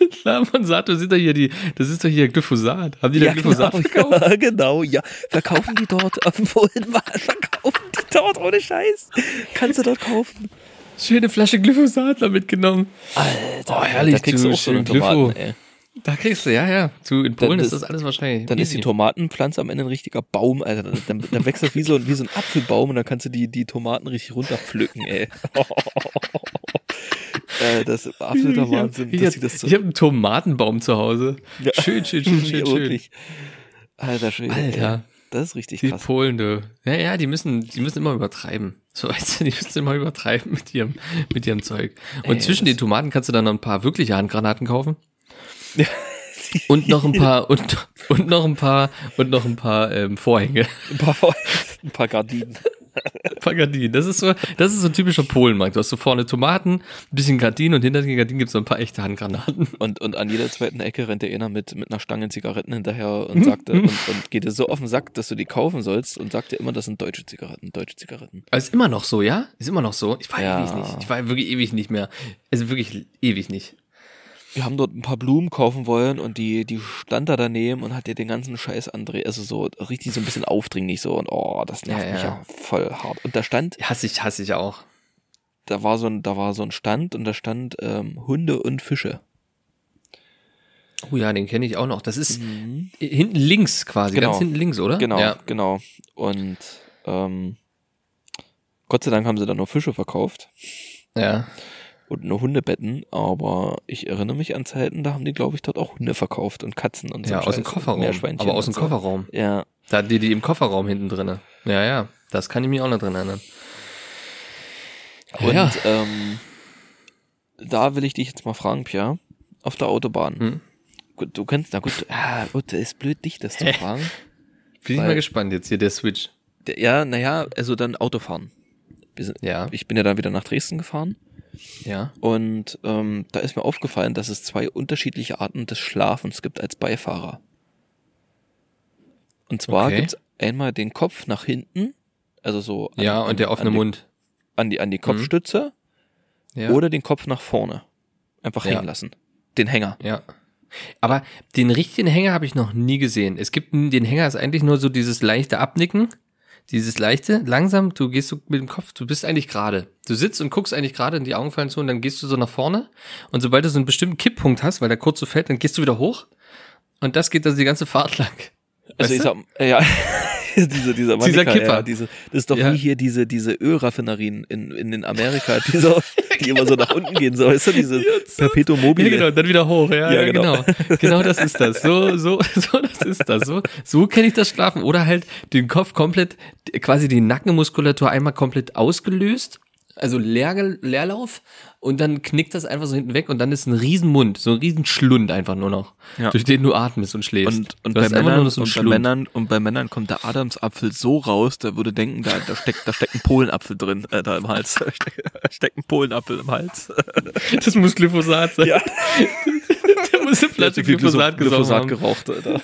*laughs* klar, Monsanto sind doch hier die, das ist doch hier Glyphosat. Haben die da Glyphosat genau, verkauft? ja, *laughs* genau, ja. Verkaufen die dort auf dem Bullenmarkt, verkaufen die dort ohne Scheiß. Kannst du dort kaufen. Schöne Flasche Glyphosat da mitgenommen. Alter, Oh, herrlich, da kriegst du du auch so eine Glypho. Tomaten, ey. Da kriegst du, ja, ja. Zu, in Polen Dann ist das alles wahrscheinlich. Dann ist die easy. Tomatenpflanze am Ende ein richtiger Baum, Alter. Dann, dann, dann wächst das wie so, ein- wie so ein Apfelbaum und dann kannst du die, die Tomaten richtig runterpflücken, ey. *laughs* äh, das ist absoluter Ich hab- Wahnsinn, Ich habe sie das so. hab einen Tomatenbaum zu Hause. Ja. Schön, schön, schön, *laughs* schön, Ja, schön. wirklich. Alter ey. Alter, Das ist richtig die krass. Polen, du. Ja, ja, die müssen, die müssen immer übertreiben. So *laughs* weißt du, die müssen immer übertreiben mit ihrem, mit ihrem Zeug. Und Ey, zwischen das- den Tomaten kannst du dann noch ein paar wirkliche Handgranaten kaufen. Und noch ein paar, und, und noch ein paar, und noch ein paar ähm, Vorhänge. Ein paar, Vor- ein paar Gardinen. Ein paar Gardinen. Das ist so, das ist so ein typischer Polenmarkt. Du hast so vorne Tomaten, ein bisschen Gardinen und hinter den Gardinen gibt's so ein paar echte Handgranaten. Und, und an jeder zweiten Ecke rennt der einer mit, mit einer Stange Zigaretten hinterher und sagt und, und geht dir so auf den Sack, dass du die kaufen sollst und sagt dir immer, das sind deutsche Zigaretten, deutsche Zigaretten. Aber ist immer noch so, ja? Ist immer noch so. Ich war Ja. ewig nicht. Ich war wirklich ewig nicht mehr. Also wirklich ewig nicht. Wir haben dort ein paar Blumen kaufen wollen und die, die stand da daneben und hat dir den ganzen Scheiß andreht, also so richtig so ein bisschen aufdringlich so und oh, das nervt Ja, mich ja. ja voll hart. Und da stand, Hasse ich, hasse ich auch. da war so ein, da war so ein Stand und da stand ähm, Hunde und Fische. Oh ja, den kenne ich auch noch. Das ist hinten links quasi, Genau. ganz hinten links, oder? Genau, Ja. genau. Und ähm, Gott sei Dank haben sie dann nur Fische verkauft ja. Und nur Hundebetten, aber ich erinnere mich an Zeiten, da haben die, glaube ich, dort auch Hunde verkauft und Katzen und so. Ja, aus dem Kofferraum. Aber aus dem so. Kofferraum. Ja, Da die, die im Kofferraum hinten drinne. Ja, ja. Das kann ich mich auch noch drin erinnern. und ja. ähm, da will ich dich jetzt mal fragen, Pia, auf der Autobahn. Hm? Gut, du kannst, na gut, ah, gut, ist blöd, dich das zu fragen. Bin ich mal gespannt jetzt hier, der Switch. Der- Ja, naja, also dann Autofahren. Sind, Ja. Ich bin ja dann wieder nach Dresden gefahren Ja. und ähm, da ist mir aufgefallen, dass es zwei unterschiedliche Arten des Schlafens gibt als Beifahrer. Und zwar Okay. gibt's einmal den Kopf nach hinten, also so an, Ja, und der offene an die, Mund. an die an die Kopfstütze Ja. oder den Kopf nach vorne. Einfach Ja. hängen lassen. Den Hänger. Ja. Aber den richtigen Hänger habe ich noch nie gesehen. Es gibt den Hänger ist eigentlich nur so dieses leichte Abnicken, dieses leichte, langsam, du gehst so mit dem Kopf, du bist eigentlich gerade. Du sitzt und guckst eigentlich gerade in die Augen fallen zu und dann gehst du so nach vorne und sobald du so einen bestimmten Kipppunkt hast, weil der kurz so fällt, dann gehst du wieder hoch und das geht also die ganze Fahrt lang. Also Weißt ich du? sag, ja, *laughs* diese, dieser Dieser Manika, Kipper. Ja, diese, das ist doch Ja. wie hier diese, diese Ölraffinerien in, in den Amerika, die, so, *laughs* die immer so nach unten gehen, so, weißt du, diese Perpetuum mobile. Ja, genau, dann wieder hoch, ja, Ja, ja, genau. genau. genau. das ist das. So, so, *laughs* so, das ist das. So, so kenne ich das Schlafen. Oder halt den Kopf komplett, quasi die Nackenmuskulatur einmal komplett ausgelöst, also Leer, Leerlauf und dann knickt das einfach so hinten weg und dann ist ein Riesenmund, so ein Riesenschlund einfach nur noch, Ja. durch den du atmest und schläfst. Und, und, bei Männern, so und bei. Männern und bei Männern kommt der Adamsapfel so raus, da würde denken, da, da steckt da steckt ein Polenapfel drin, äh, da im Hals. *laughs* Da steckt, da steckt ein Polenapfel im Hals. *laughs* Das muss Glyphosat sein. Ja. *laughs* Der muss eine Flasche Glyphosat Glyphosat haben. geraucht, Alter.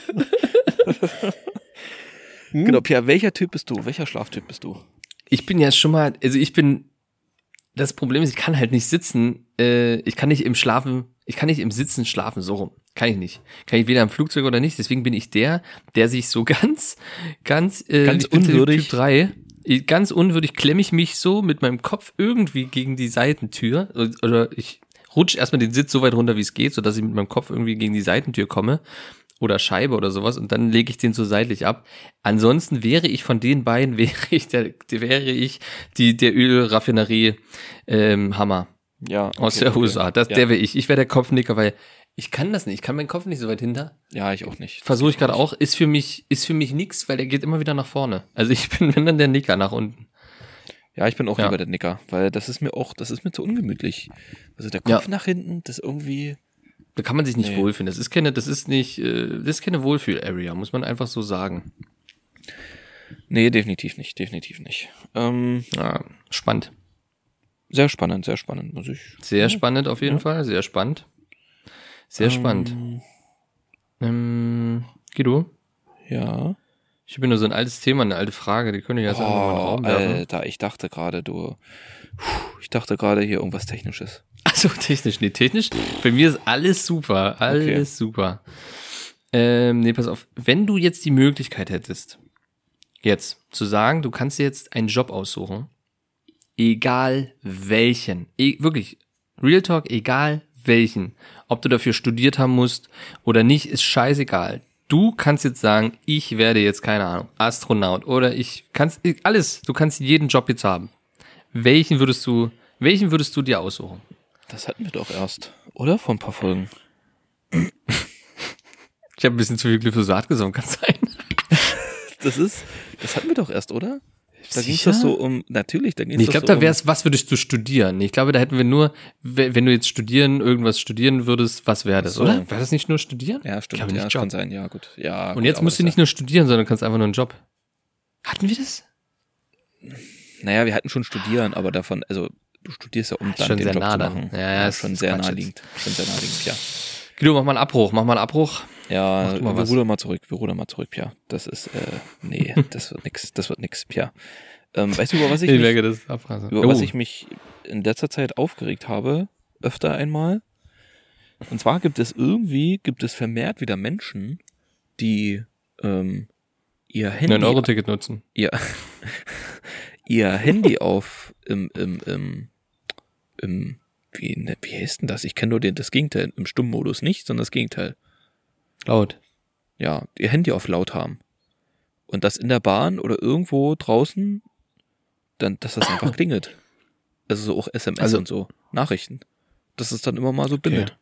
Hm? Genau, Pierre, welcher Typ bist du? Welcher Schlaftyp bist du? ich bin ja schon mal, also ich bin, das Problem ist, ich kann halt nicht sitzen, äh, ich kann nicht im Schlafen, ich kann nicht im Sitzen schlafen, so rum. Kann ich nicht. Kann ich weder im Flugzeug oder nicht. Deswegen bin ich der, der sich so *laughs* ganz, ganz, äh, Ganz unwürdig. Typ 3, Ich- ganz unwürdig klemme ich mich so mit meinem Kopf irgendwie gegen die Seitentür oder ich rutsche erstmal den Sitz so weit runter, wie es geht, sodass ich mit meinem Kopf irgendwie gegen die Seitentür komme oder Scheibe oder sowas und dann lege ich den so seitlich ab. Ansonsten wäre ich von den beiden, *laughs* wäre ich der, wäre ich die, der Ölraffinerie ähm, Hammer Ja. aus okay, der okay. USA. Das, ja. Der wäre ich. Ich wäre der Kopfnicker, weil ich kann das nicht. Ich kann meinen Kopf nicht so weit hinter. Ja, ich auch nicht. Versuche ich gerade auch. Ist für mich, ist für mich nix, weil der geht immer wieder nach vorne. Also ich *laughs* bin wenn dann der Nicker nach unten. Ja, ich bin auch Ja. lieber der Nicker, weil das ist mir auch, das ist mir zu ungemütlich. Also der Ja. Kopf nach hinten, das irgendwie. Da kann man sich nicht Nee. wohlfühlen. Das ist keine, das ist nicht, äh, das ist keine Wohlfühl-Area, muss man einfach so sagen. Nee, definitiv nicht, definitiv nicht. Ähm, Ja, spannend. sehr spannend, sehr spannend, muss ich. Sehr spannend auf jeden Fall. Sehr spannend. Sehr spannend. Ähm, Ähm, Guido, Ja. ich habe nur so ein altes Thema, eine alte Frage, die könnte ich jetzt einfach mal in den Oh, Raum werfen. Alter, ich dachte gerade, du. Ich dachte gerade hier irgendwas Technisches. Achso, technisch, nee, technisch. Bei mir ist alles super, alles Okay. super. Ähm, nee, pass auf. Wenn du jetzt die Möglichkeit hättest, jetzt zu sagen, du kannst dir jetzt einen Job aussuchen, egal welchen, e wirklich, Real Talk, egal welchen, ob du dafür studiert haben musst oder nicht, ist scheißegal. Du kannst jetzt sagen, ich werde jetzt, keine Ahnung, Astronaut oder ich kannst, alles, du kannst jeden Job jetzt haben. Welchen würdest du, welchen würdest du dir aussuchen? Das hatten wir doch erst, oder? Vor ein paar Folgen. Ich habe ein bisschen zu viel Glyphosat gesonnen, kann sein. Das ist, das hatten wir doch erst, oder? Da ging doch so um, natürlich, da ging Nee, ich glaube, so da wäre es, was würdest du studieren? Ich glaube, da hätten wir nur, we- wenn du jetzt studieren, irgendwas studieren würdest, was wäre das, So. oder? Wäre das nicht nur studieren? um, ja, stimmt, glaube ja, das kann Job. sein, ja, gut. Ja, Und gut, jetzt musst du das nicht nur studieren, sondern kannst einfach nur einen Job. Hatten wir das? Ja, naja, wir hatten schon studieren, aber davon, also, du studierst ja, um dann Schon den sehr Job nah zu dann. machen. Ja, ja, ist schon sehr Quatsch jetzt. naheliegend. Schon sehr naheliegend, ja. Guido, mach mal einen Abbruch, mach mal einen Abbruch. Ja, wir was. rudern mal zurück, wir rudern mal zurück, Pia. Das ist, äh, nee, *laughs* das wird nix, das wird nix, Pia. Ähm, weißt du, über was ich, Ich mich, über was ich mich in letzter Zeit aufgeregt habe? Öfter einmal. Und zwar gibt es irgendwie, gibt es vermehrt wieder Menschen, die, ähm, ihr Handy, 9-Euro-Ticket nutzen. ihr, *laughs* ihr Handy *laughs* auf, im, im, im, im, wie, ne, wie heißt denn das? Ich kenne nur den, das Gegenteil, im Stummmodus nicht, sondern das Gegenteil. Laut. ja, ihr Handy auf laut haben. Und das in der Bahn oder irgendwo draußen, dann, dass das einfach *coughs* klingelt. Also so auch SMS Also- und so, Nachrichten. Dass es dann immer mal so bindet.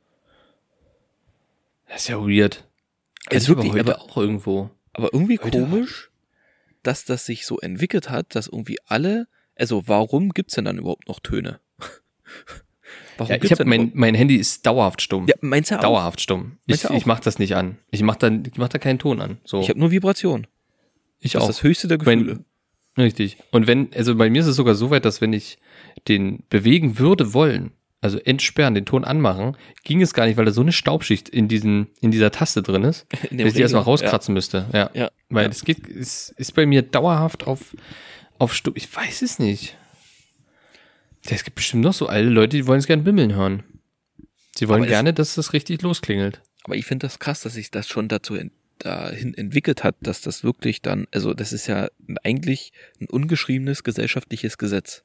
Das ist ja weird. Ist Ist wirklich, aber- auch irgendwo. Aber irgendwie Heute komisch, dass das sich so entwickelt hat, dass irgendwie alle, also warum gibt's denn dann überhaupt noch Töne? *laughs* warum Ja, ich hab, mein, mein Handy ist dauerhaft stumm. ja, meinst du auch? dauerhaft stumm. Ich, du ich auch? mach das nicht an. Ich mach da, ich mach da keinen Ton an. So. Ich habe nur Vibration. ich Das auch. ist das höchste der Mein- Gefühle. Richtig. Und wenn, also bei mir ist es sogar so weit, dass wenn ich den bewegen würde wollen, also entsperren, den Ton anmachen, ging es gar nicht, weil da so eine Staubschicht in diesen, in dieser Taste drin ist, *laughs* dass ich die erstmal rauskratzen müsste. Ja. Ja, Weil ja. es geht, es ist bei mir dauerhaft auf, auf Stumm. Ich weiß es nicht. Es gibt bestimmt noch so alte Leute, die wollen es gerne bimmeln hören. Sie wollen Aber es- gerne, dass das richtig losklingelt. Aber ich finde das krass, dass sich das schon dazu en dahin entwickelt hat, dass das wirklich dann, also das ist ja eigentlich ein ungeschriebenes gesellschaftliches Gesetz,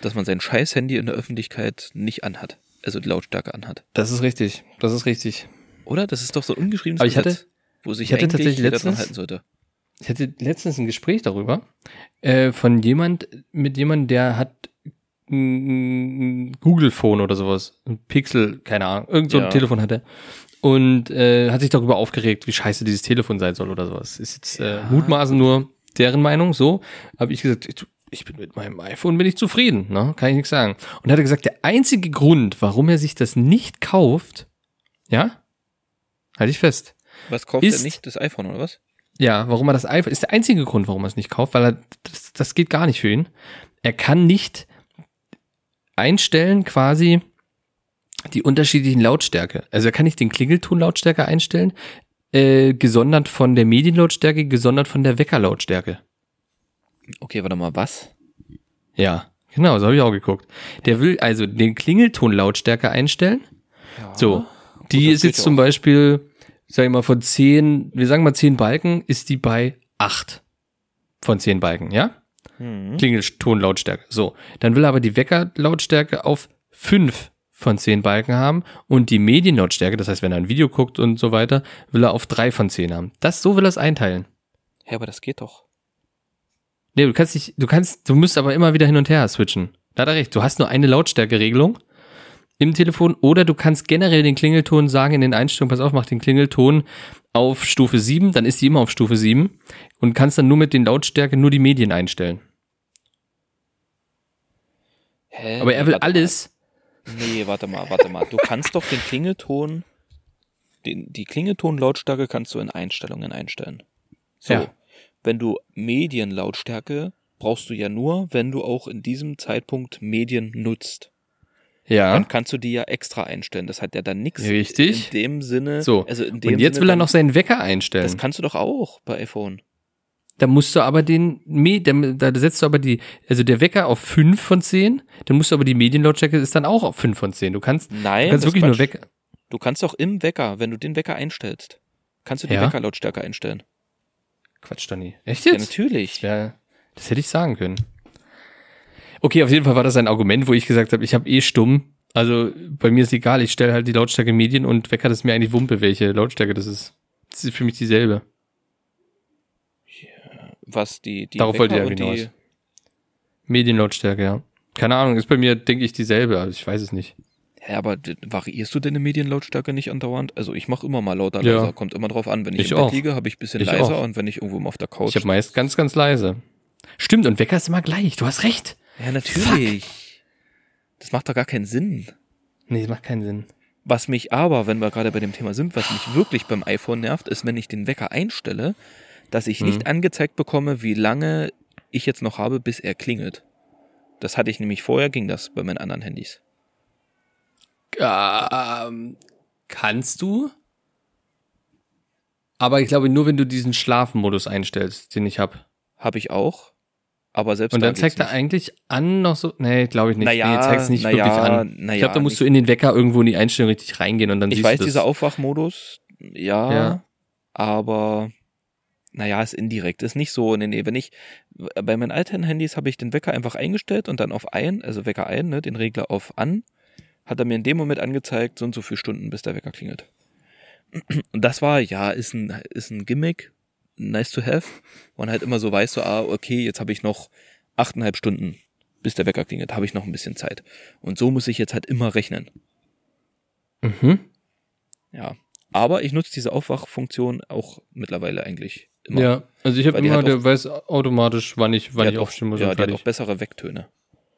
dass man sein scheiß Handy in der Öffentlichkeit nicht anhat, also die Lautstärke anhat. Das ist richtig. Das ist richtig. Oder? Das ist doch so ein ungeschriebenes Aber ich hatte- Gesetz, wo sich ich hatte tatsächlich letztens- halten sollte. Ich hatte letztens ein Gespräch darüber äh, von jemand, mit jemandem, der hat ein ein Google-Phone oder sowas, ein Pixel, keine Ahnung, irgend so ein Ja. Telefon hatte und äh, hat sich darüber aufgeregt, wie scheiße dieses Telefon sein soll oder sowas. Ist jetzt äh, mutmaßen nur deren Meinung, so. Habe ich gesagt, ich, bin mit meinem iPhone bin ich zufrieden, ne? Kann ich nichts sagen. Und er hat gesagt, der einzige Grund, warum er sich das nicht kauft, ja, halte ich fest, Was kauft Ist- er nicht? Das iPhone oder was? ja, warum er das iPhone, ist der einzige Grund, warum er es nicht kauft, weil er, das, das geht gar nicht für ihn. Er kann nicht einstellen quasi die unterschiedlichen Lautstärke. Also er kann nicht den Klingelton Lautstärke einstellen, äh, gesondert von der Medienlautstärke, gesondert von der Weckerlautstärke. Okay, warte mal, was? Ja, genau, so habe ich auch geguckt. Der will also den Klingelton Lautstärke einstellen. So, die das ist jetzt ja zum auch. Beispiel, sag ich mal, von zehn, wir sagen mal zehn Balken, ist die bei acht von zehn Balken, ja? Hm. Klingeltonlautstärke. So, dann will er aber die Weckerlautstärke auf fünf von 10 Balken haben und die Medienlautstärke, das heißt, wenn er ein Video guckt und so weiter, will er auf 3 von 10 haben. Das, so will er es einteilen. Ja, aber das geht doch. Nee, du kannst nicht, du kannst, du musst aber immer wieder hin und her switchen. Da hat er recht. Du hast nur eine Lautstärkeregelung im Telefon oder du kannst generell den Klingelton sagen in den Einstellungen, pass auf, mach den Klingelton auf Stufe 7, dann ist die immer auf Stufe 7 und kannst dann nur mit den Lautstärke nur die Medien einstellen. Hä? Aber er will Warte alles, Mal. Nee, warte mal, warte mal. Du kannst doch den Klingelton, den, die Klingeltonlautstärke kannst du in Einstellungen einstellen. So. Ja. Wenn du Medienlautstärke brauchst du ja nur, wenn du auch in diesem Zeitpunkt Medien nutzt. ja. Dann kannst du die ja extra einstellen. Das hat ja dann nichts Richtig. in dem Sinne. So. Also in dem Und jetzt Sinne will er noch seinen Wecker einstellen. Das kannst du doch auch bei iPhone. Da musst du aber den, da setzt du aber die, also der Wecker auf 5 von 10, dann musst du aber die Medienlautstärke ist dann auch auf 5 von 10. Du kannst, Nein, du kannst wirklich nur. Wecker. Du kannst doch im Wecker, wenn du den Wecker einstellst, kannst du die Ja. Weckerlautstärke einstellen. Quatsch, Donny. Echt Ja, jetzt? natürlich. Ja, das hätte ich sagen können. Okay, auf jeden Fall war das ein Argument, wo ich gesagt habe, ich habe eh stumm. Also bei mir ist egal, ich stelle halt die Lautstärke Medien und Wecker, das ist mir eigentlich Wumpe, welche Lautstärke das ist. Das ist für mich dieselbe. Was die, die Darauf wollte und hinaus. die, Medienlautstärke, ja. Keine Ahnung, ist bei mir, denke ich, dieselbe, aber ich weiß es nicht. Hä, aber variierst du deine Medienlautstärke nicht andauernd? Also ich mache immer mal lauter, Ja. leiser. Kommt immer drauf an. Wenn ich, Ich im Bett auch. liege, habe ich ein bisschen Ich leiser auch. und wenn ich irgendwo mal auf der Couch. Ich habe meist ganz, ganz leise. Stimmt, und Wecker ist immer gleich. Du hast recht. ja, natürlich. Das macht doch gar keinen Sinn. Nee, das macht keinen Sinn. Was mich aber, wenn wir gerade bei dem Thema sind, was mich wirklich beim iPhone nervt, ist, wenn ich den Wecker einstelle, dass ich Mhm. nicht angezeigt bekomme, wie lange ich jetzt noch habe, bis er klingelt. Das hatte ich nämlich vorher, ging das bei meinen anderen Handys. Ähm, kannst du? Aber ich glaube nur, wenn du diesen Schlafmodus einstellst, den ich habe. Habe ich auch. Aber selbst Und da dann zeigt er eigentlich an noch so. Nee, glaube ich nicht. Naja, nee, zeigt's nicht naja, wirklich an. naja, ich glaube, da musst du in den Wecker irgendwo in die Einstellung richtig reingehen und dann Ich siehst weiß, du das. dieser Aufwachmodus, ja, Ja. aber naja, ist indirekt, ist nicht so. Nee, nee, wenn ich, bei meinen alten Handys habe ich den Wecker einfach eingestellt und dann auf ein, also Wecker ein, ne, den Regler auf an, hat er mir in dem Moment angezeigt, so und so viele Stunden, bis der Wecker klingelt. Und das war, ja, ist ein, ist ein Gimmick, nice to have. Und halt immer so weißt du, ah, okay, jetzt habe ich noch achteinhalb Stunden, bis der Wecker klingelt, habe ich noch ein bisschen Zeit. Und so muss ich jetzt halt immer rechnen. Mhm. Ja. Aber ich nutze diese Aufwachfunktion auch mittlerweile eigentlich immer. Ja, also ich habe immer, der auch- weiß automatisch, wann ich, wann ich aufstehen muss. Ja, die hat auch bessere Wecktöne.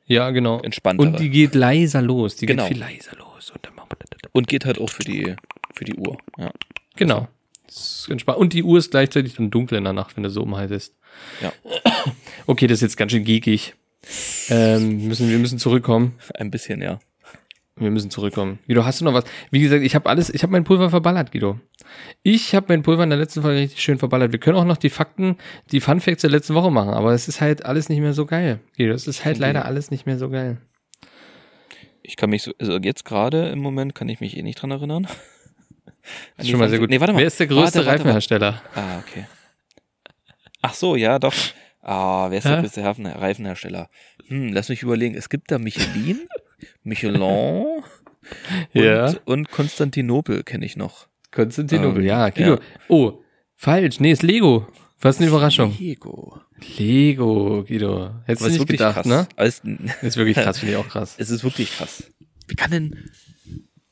ja, genau. Entspanntere. Und die geht leiser los. Die Genau. geht viel leiser los. Und. Und geht halt auch für die, für die Uhr. Ja. Genau. Entspannt. Und die Uhr ist gleichzeitig dann dunkel in der Nacht, wenn du so umhaltest. Ja. Okay, das ist jetzt ganz schön geekig. Ähm, müssen, wir müssen zurückkommen. Ein bisschen, ja. Wir müssen zurückkommen. Guido, hast du noch was? Wie gesagt, ich habe alles, ich habe mein Pulver verballert, Guido. Ich habe mein Pulver in der letzten Folge richtig schön verballert. Wir können auch noch die Fakten, die Fun Facts der letzten Woche machen, aber es ist halt alles nicht mehr so geil. Guido, es ist halt leider alles nicht mehr so geil. Ich kann mich so, also jetzt gerade im Moment kann ich mich eh nicht dran erinnern. Das *laughs* ist schon mal sehr gut. Nee, warte mal. Wer ist der größte Warte, warte, Reifenhersteller? Ah, okay. Ach so, ja, doch. Ah, wer ist der größte Reifen- Reifenhersteller? Hm, lass mich überlegen. Es gibt da Michelin, *laughs* Michelin *laughs* und, Ja. und Konstantinopel kenne ich noch. Konstantinopel, Ähm, ja. Guido. ja. Oh, falsch. Nee, ist Lego. Was eine Überraschung. Lego. Lego, Guido. Hättest du nicht wirklich gedacht, krass. ne? Ist wirklich krass, *laughs* finde ich auch krass. es ist wirklich krass. Wie kann denn.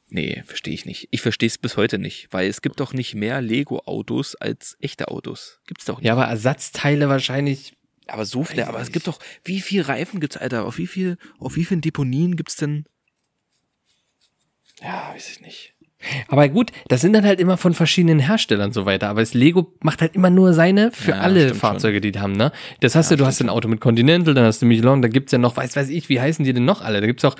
Nee, verstehe ich nicht. Ich verstehe es bis heute nicht, weil es gibt doch nicht mehr Lego-Autos als echte Autos. Gibt's doch nicht. Ja, aber Ersatzteile wahrscheinlich. Aber so viele, aber es gibt doch, wie viel Reifen gibt's, Alter? Auf wie viel, auf wie vielen Deponien gibt's denn? Ja, weiß ich nicht. Aber gut, das sind dann halt immer von verschiedenen Herstellern so weiter. Aber das Lego macht halt immer nur seine für Ja, alle Fahrzeuge, die die haben, ne? Das hast du, du hast ein Auto mit Continental, dann hast du Michelin, da gibt's ja noch, weiß weiß ich, wie heißen die denn noch alle? Da gibt's auch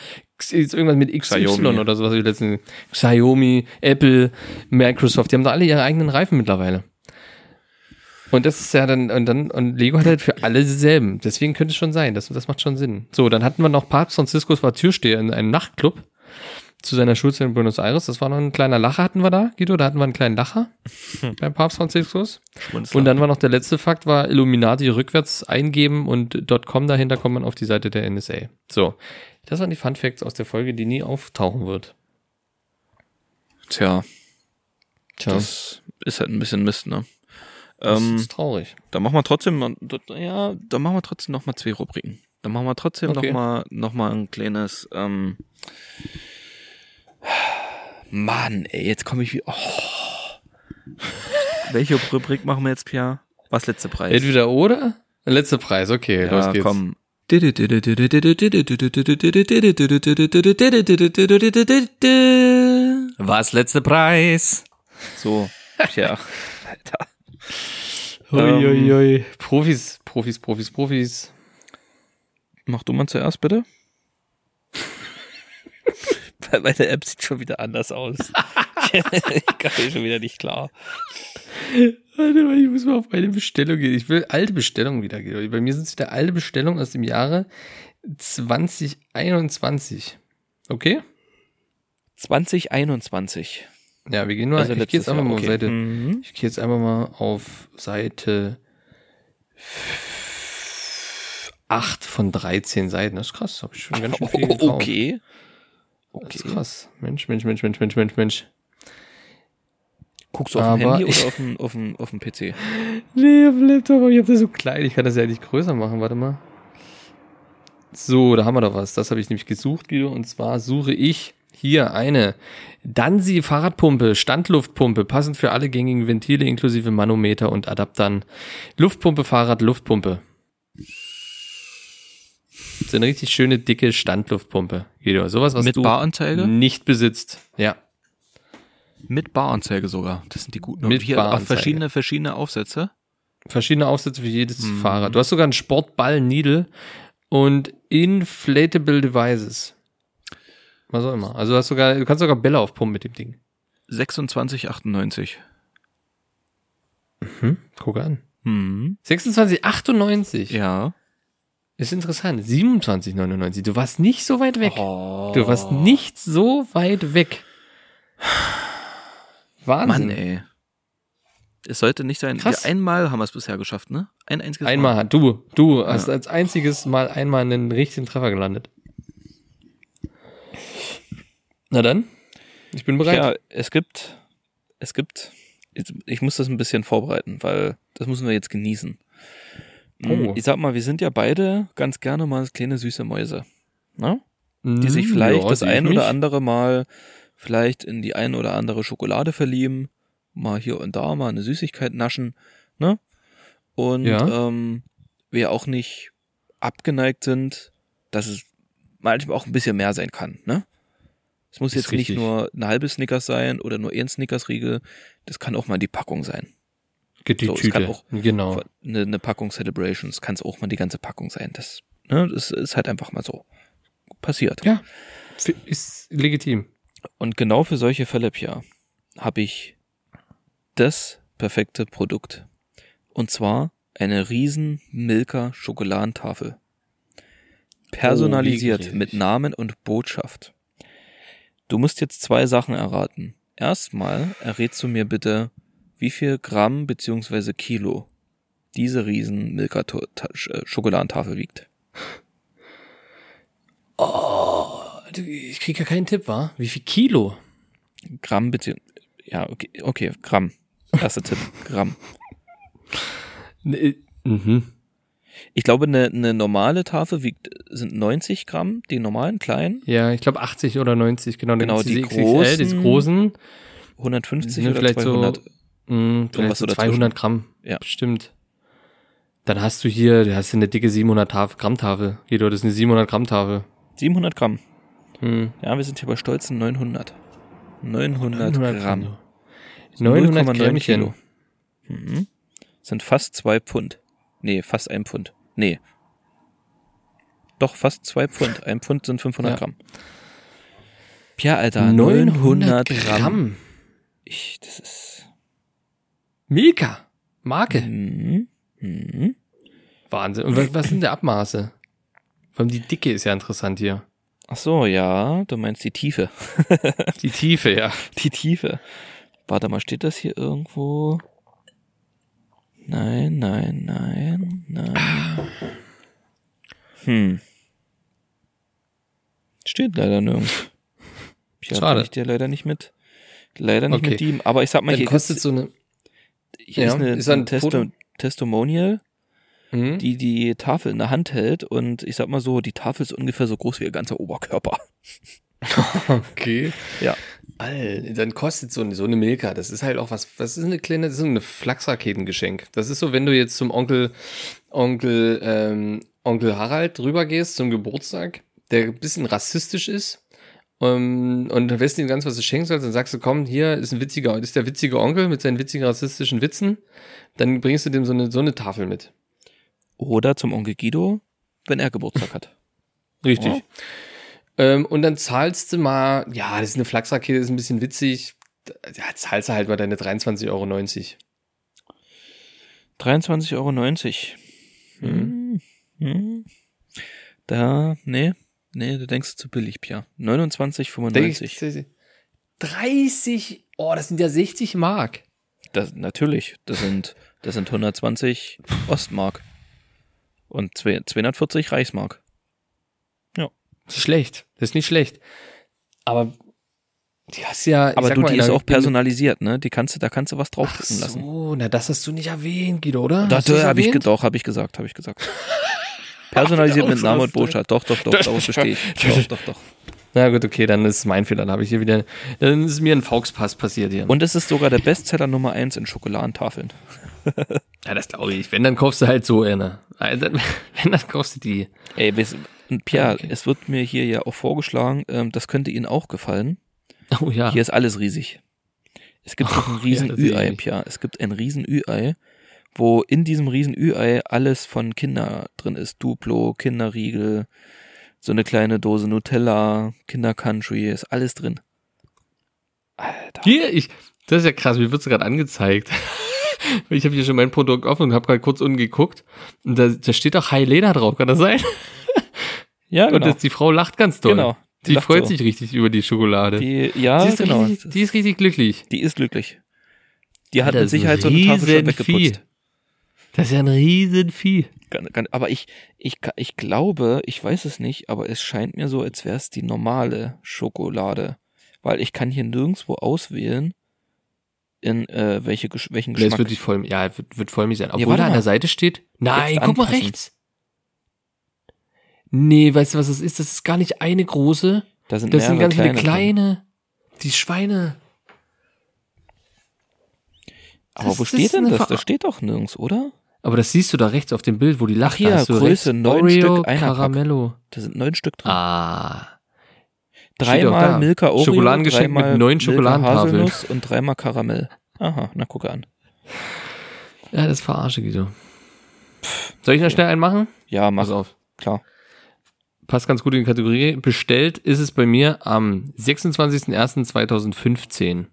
irgendwas mit XY Xiaomi. oder sowas, wie letzten Xiaomi, Apple, Microsoft, die haben da alle ihre eigenen Reifen mittlerweile. Und das ist ja dann, und dann, und Lego hat halt für alle dieselben. Deswegen könnte es schon sein. Das, das macht schon Sinn. So, dann hatten wir noch Papst Franziskus war Türsteher in einem Nachtclub. zu seiner Schulzeit in Buenos Aires. Das war noch ein kleiner Lacher hatten wir da, Guido. Da hatten wir einen kleinen Lacher beim Papst Franziskus. Schmunzler. Und dann war noch der letzte Fakt, war Illuminati rückwärts eingeben und .com dahinter kommt man auf die Seite der NSA. So, das waren die Fun Facts aus der Folge, die nie auftauchen wird. Tja, Tja, das ist halt ein bisschen Mist, ne? Das Ähm, ist traurig. dann machen wir trotzdem, ja, dann machen wir trotzdem noch mal zwei Rubriken. Dann machen wir trotzdem Okay. noch mal, noch mal ein kleines, ähm, Mann, ey, jetzt komme ich wie, oh. *laughs* Welche Rubrik machen wir jetzt, Pierre? Was letzte Preis? Entweder oder? Letzter Preis, okay, los ja, geht's. komm. Was letzter Preis? So, Pierre. *laughs* Alter. Uiuiui. Profis, Profis, Profis, Profis. Mach du mal zuerst, bitte. *laughs* Meine App sieht schon wieder anders aus. *laughs* ich kann mir schon wieder nicht klar. Warte mal, ich muss mal auf meine Bestellung gehen. Ich will alte Bestellungen wieder gehen. Bei mir sind es wieder alte Bestellungen aus dem Jahre 2021. Okay? 2021. Ja, wir gehen nur, Also ich gehe jetzt einfach Jahr, mal auf okay. Seite, Mhm. ich gehe jetzt einfach mal auf Seite 8 von 13 Seiten. Das ist krass, habe ich schon ganz schön viel gekauft. *laughs* Okay. Das ist Okay. krass. Mensch, Mensch, Mensch, Mensch, Mensch, Mensch, Mensch. Guckst du auf dem Aber Handy ich- oder auf dem, auf dem, auf dem PC? *laughs* Nee, auf dem Laptop, aber ich habe das so klein. Ich kann das ja nicht größer machen. Warte mal. So, da haben wir doch was. Das habe ich nämlich gesucht, Guido. Und zwar suche ich hier eine Dansi Fahrradpumpe, Standluftpumpe, passend für alle gängigen Ventile inklusive Manometer und Adaptern. Luftpumpe, Fahrrad, Luftpumpe. So eine richtig schöne, dicke Standluftpumpe. Guido, sowas, was Mit du Baranzeige? nicht besitzt. Ja. Mit Baranzeige sogar. Das sind die guten. Mit hier auch Baranzeige. verschiedene, verschiedene Aufsätze. verschiedene Aufsätze für jedes Mhm. Fahrrad. Du hast sogar einen Sportball Needle und inflatable devices. Was auch immer. Also du hast sogar, du kannst sogar Bälle aufpumpen mit dem Ding. 26,98. Hm? Guck an. Mhm. 26,98. Ja. Ist interessant. 27,99. Du warst nicht so weit weg. Oh. Du warst nicht so weit weg. *sighs* Wahnsinn. Mann, ey. Es sollte nicht sein. Krass. Ja, einmal haben wir es bisher geschafft, ne? Ein einziges Einmal Mal. hat du, du hast als einziges Mal einmal einen richtigen Treffer gelandet. Na dann, ich bin bereit. Ja, es gibt, es gibt, ich muss das ein bisschen vorbereiten, weil das müssen wir jetzt genießen. Oh. Ich sag mal, wir sind ja beide ganz gerne mal kleine süße Mäuse. Ne? Die sich Mm, vielleicht ja, das ein oder andere Mal vielleicht in die ein oder andere Schokolade verlieben, mal hier und da mal eine Süßigkeit naschen, ne? Und Ja. ähm, wir auch nicht abgeneigt sind, dass es manchmal auch ein bisschen mehr sein kann, ne? Es muss Ist jetzt richtig. nicht nur ein halbes Snickers sein oder nur ein Snickers-Riegel, das kann auch mal die Packung sein. Geht die So, es Tüte. kann auch- genau. Eine, eine Packung Celebrations kann es auch mal die ganze Packung sein. Das, ne, das ist halt einfach mal so. Passiert. Ja, ist legitim. Und genau für solche Fälle, Pia, habe ich das perfekte Produkt. Und zwar eine riesen Milka Schokoladentafel. Personalisiert Oh, mit. Namen und Botschaft. Du musst jetzt zwei Sachen erraten. Erstmal errätst du mir bitte, wie viel Gramm beziehungsweise Kilo diese riesen Milka äh, Schokoladentafel wiegt. Ich krieg ja keinen Tipp, wa? Wie viel Kilo? Gramm beziehungsweise, ja, okay, okay, Gramm. Erster Tipp, Gramm. Ne, *laughs* Mhm. Ich glaube, eine, eine normale Tafel wiegt, sind 90 Gramm, die normalen kleinen, Ja, ich glaube 80 oder 90, genau. Genau, gibt's die diese XXL, diese großen- großen, 150 Ne, oder vielleicht so- 200. mh, vielleicht Irgendwas so so 200 Gramm. Ja. Bestimmt. Dann hast du hier, du hast hier eine dicke 700 Tafel, Gramm Tafel. Guido, das ist eine 700 Gramm Tafel. 700 Gramm. Hm. Ja, wir sind hier bei stolzen 900. 900, Gramm. 900 0,9 Grammchen. Kilo. Mhm. Sind fast zwei Pfund. Nee, fast ein Pfund. Nee. Doch, fast zwei Pfund. Ein Pfund sind 500 Ja. Gramm. Pia, Alter, 900 Gramm. Gramm. Ich, das ist... Milka. Marke. Mhm. Mhm. Wahnsinn. Und was, was sind der Abmaße? Vor allem die Dicke ist ja interessant hier. Ach so, ja, du meinst die Tiefe. Die Tiefe, ja. *laughs* Die Tiefe. Warte mal, steht das hier irgendwo? Nein, nein, nein, nein. Hm. Steht leider nirgends. Ja, Schade. kann ich dir leider nicht mit. Leider nicht Okay. mit ihm. Aber ich sag mal, Dann hier kostet ist, so eine. hier Ja, ist eine, ist ein ein Testo? Testimonial, Hm? die die Tafel in der Hand hält. Und ich sag mal so, die Tafel ist ungefähr so groß wie ihr ganzer Oberkörper. *laughs* Okay. Ja. All, dann kostet so eine, so eine Milka, das ist halt auch was, was ist eine kleine, das ist so eine Flachsraketengeschenk. Das ist so, wenn du jetzt zum Onkel, Onkel, ähm, Onkel Harald rübergehst zum Geburtstag, der ein bisschen rassistisch ist, ähm, und du weißt nicht ganz, was du schenken sollst, dann sagst du, komm, hier ist ein witziger, ist der witzige Onkel mit seinen witzigen rassistischen Witzen, dann bringst du dem so eine, so eine Tafel mit. Oder zum Onkel Guido, wenn er Geburtstag hat. Richtig. Ja. Ähm, und dann zahlst du mal, ja, das ist eine Flachsrakete, das ist ein bisschen witzig. Ja, zahlst du halt mal deine 23,90 Euro. 23,90 Euro. Hm. Hm. Da, nee, nee, du denkst zu billig, Pia. 29,95. 30, oh, das sind ja 60 Mark. Das, natürlich, das sind, das sind 120 Ostmark. Und zwei- 240 Reichsmark. Schlecht, das ist nicht schlecht. Aber die hast ja, Aber du, mal, die ist auch personalisiert, ne? Die kannst du, da kannst du was Ach draufdrücken lassen. so, na das hast du nicht erwähnt, Guido, oder? Das da habe ich, doch, habe ich gesagt, habe ich gesagt. Personalisiert *laughs* mit Name und. Botschaft. Doch, doch, doch, darauf bestehe ich. *laughs* Doch, doch, doch. Na gut, okay, dann ist es mein Fehler. Dann habe ich hier wieder, dann ist mir ein Fauxpass passiert hier. Und es ist sogar der Bestseller Nummer eins in Schokoladentafeln. *laughs* ja, das glaube ich. Wenn, dann kaufst du halt so eine. Äh, *laughs* Wenn, dann kaufst du die. Ey, und Pierre, Okay. es wird mir hier ja auch vorgeschlagen, ähm, das könnte Ihnen auch gefallen. Oh ja. Hier ist alles riesig. Es gibt *laughs* auch ein riesen ja, Ü-Ei. Pierre. Es gibt ein riesen Ü-Ei, wo in diesem riesen Ü-Ei alles von Kinder drin ist. Duplo, Kinderriegel, so eine kleine Dose Nutella, Kinder-Country, ist alles drin. Alter. Hier, ich, das ist ja krass, mir wird's gerade angezeigt. *laughs* ich habe hier schon mein Produkt offen und habe gerade kurz unten geguckt. Und da, da steht doch High Leder drauf, kann das sein? *laughs* Ja, Und genau. das, die Frau lacht ganz doll. Genau. Die lacht freut so. sich richtig über die Schokolade. Die, ja, die, ist genau. richtig, die ist richtig glücklich. Die ist glücklich. Die hat mit Sicherheit so ein eine Tafel schon weggeputzt. Das ist ja ein Riesenvieh. Aber ich, ich, ich glaube, ich weiß es nicht, aber es scheint mir so, als wäre es die normale Schokolade. Weil ich kann hier nirgendwo auswählen, in äh, welche, welchen Das Geschmack. wird, voll, ja, wird, wird vollmilch sein. Obwohl warte da an der Seite steht. Nein, guck mal rechts. Nee, weißt du, was das ist? Das ist gar nicht eine große. da sind Das sind ganz viele drin. kleine. Die Schweine. Aber Das wo steht denn das? Ver- Das steht doch nirgends, oder? Aber das siehst du da rechts auf dem Bild, wo die lacht. Ach hier, hast Größe neun Stück, einer. Caramello. Da sind neun Stück drin. Ah. Dreimal. Milka Oreo, Schokoladengeschenk mit neun Schokoladentafeln. Und dreimal Karamell. Aha, na gucke an. Ja, das verarsche Guido. Soll ich noch schnell einen machen? Ja, mach Pass auf. klar. Passt ganz gut in die Kategorie. Bestellt ist es bei mir am 26.01.2015.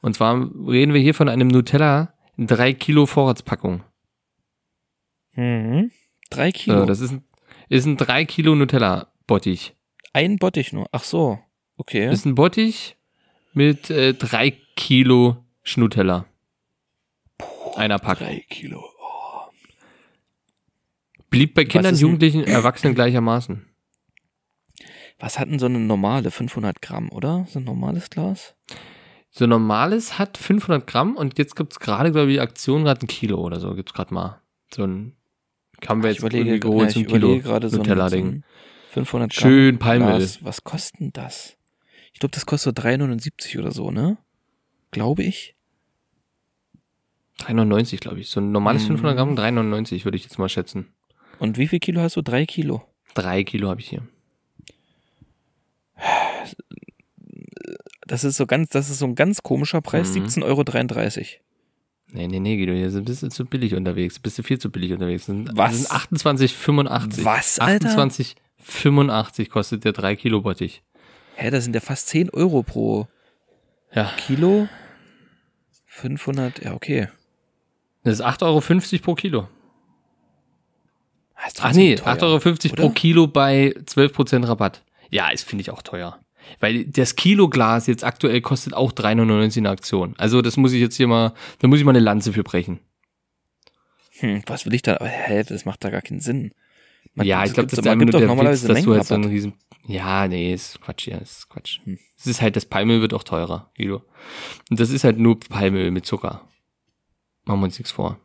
Und zwar reden wir hier von einem Nutella 3 Kilo Vorratspackung. Mhm. Drei Kilo. So, das ist ein, ist ein 3 Kilo Nutella Bottich. Ein Bottich nur. Ach so. Okay. Ist ein Bottich mit äh, 3 Kilo Schnutella. Einer Packung. Drei Kilo. Blieb bei Kindern, ein- Jugendlichen, Erwachsenen gleichermaßen. Was hat denn so eine normale 500 Gramm, oder? So ein normales Glas? So normales hat 500 Gramm und jetzt gibt's gerade, glaube ich, Aktion gerade ein Kilo oder so. Gibt's gerade mal. So ein, haben wir Ich jetzt überlege, irgendwie geholt, ja, so ein Kilo überlege gerade so ein, so Nutella-Ding. Ein 500 Gramm Schön Palmöl. Was kostet denn das? Ich glaube, das kostet so 3,79 oder so, ne? Glaube ich. 3,99 glaube ich. So ein normales Mhm. 500 Gramm, 3,99 würde ich jetzt mal schätzen. Und wie viel Kilo hast du? Drei Kilo. Drei Kilo habe ich hier. Das ist so ganz, das ist so ein ganz komischer Preis, Mhm. 17,33 Euro. Nee, nee, nee, Guido, hier bist du zu billig unterwegs. Bist du viel zu billig unterwegs. Das sind, Was? Das sind 28,85. Was, Alter? 28,85 kostet der 3 Kilo Bottich. Hä, das sind ja fast 10 Euro pro Ja. Kilo. 500, ja, okay. Das ist 8,50 Euro pro Kilo. Ah, Ach nee, teuer, 8,50 Euro pro? Kilo bei 12% Rabatt. Ja, ist finde ich auch teuer. Weil das Kilo Glas jetzt aktuell kostet auch 3,99 in Aktion. Also das muss ich jetzt hier mal, da muss ich mal eine Lanze für brechen. Hm, was will ich da? Hä, das macht da gar keinen Sinn. Man, ja, es ich glaube, gibt- das ist gibt nur der Witz, dass du halt so einen riesen... Ja, nee, ist Quatsch, ja, ist Quatsch. Es ist halt, das Palmöl wird auch teurer, Guido. Und das ist halt nur Palmöl mit Zucker. Machen wir uns nichts vor.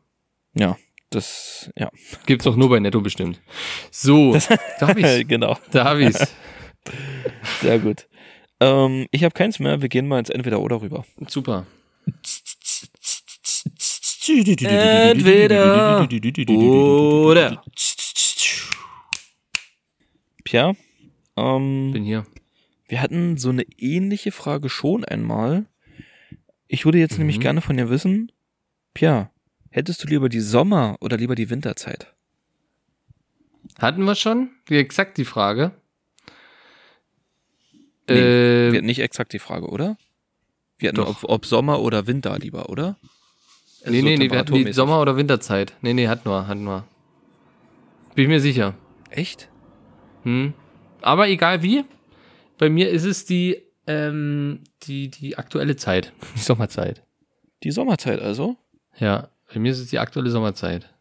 Ja, das, ja. Gibt's auch nur bei Netto bestimmt. So, da hab ich's. *laughs* genau, Da hab ich's. *laughs* sehr gut. Ähm, ich habe keins mehr, wir gehen mal ins Entweder-Oder rüber. Super. Entweder Oder. *laughs* Pierre, ähm, Bin hier. wir hatten so eine ähnliche Frage schon einmal. Ich würde jetzt nämlich Mhm. gerne von dir wissen, Pierre, hättest du lieber die Sommer- oder lieber die Winterzeit? Hatten wir schon? Exakt die Frage. Nee, äh, Wir hatten nicht exakt die Frage, oder? Wir hatten, ob, ob Sommer oder Winter lieber, oder? Also nee, so nee, nee, wir hatten die. Sommer- oder Winterzeit. Nee, nee, hatten wir, hatten wir. Bin ich mir sicher. Echt? Hm. Aber egal wie, bei mir ist es die, ähm, die, die aktuelle Zeit. *laughs* Die Sommerzeit. Die Sommerzeit also? Ja, bei mir ist es die aktuelle Sommerzeit.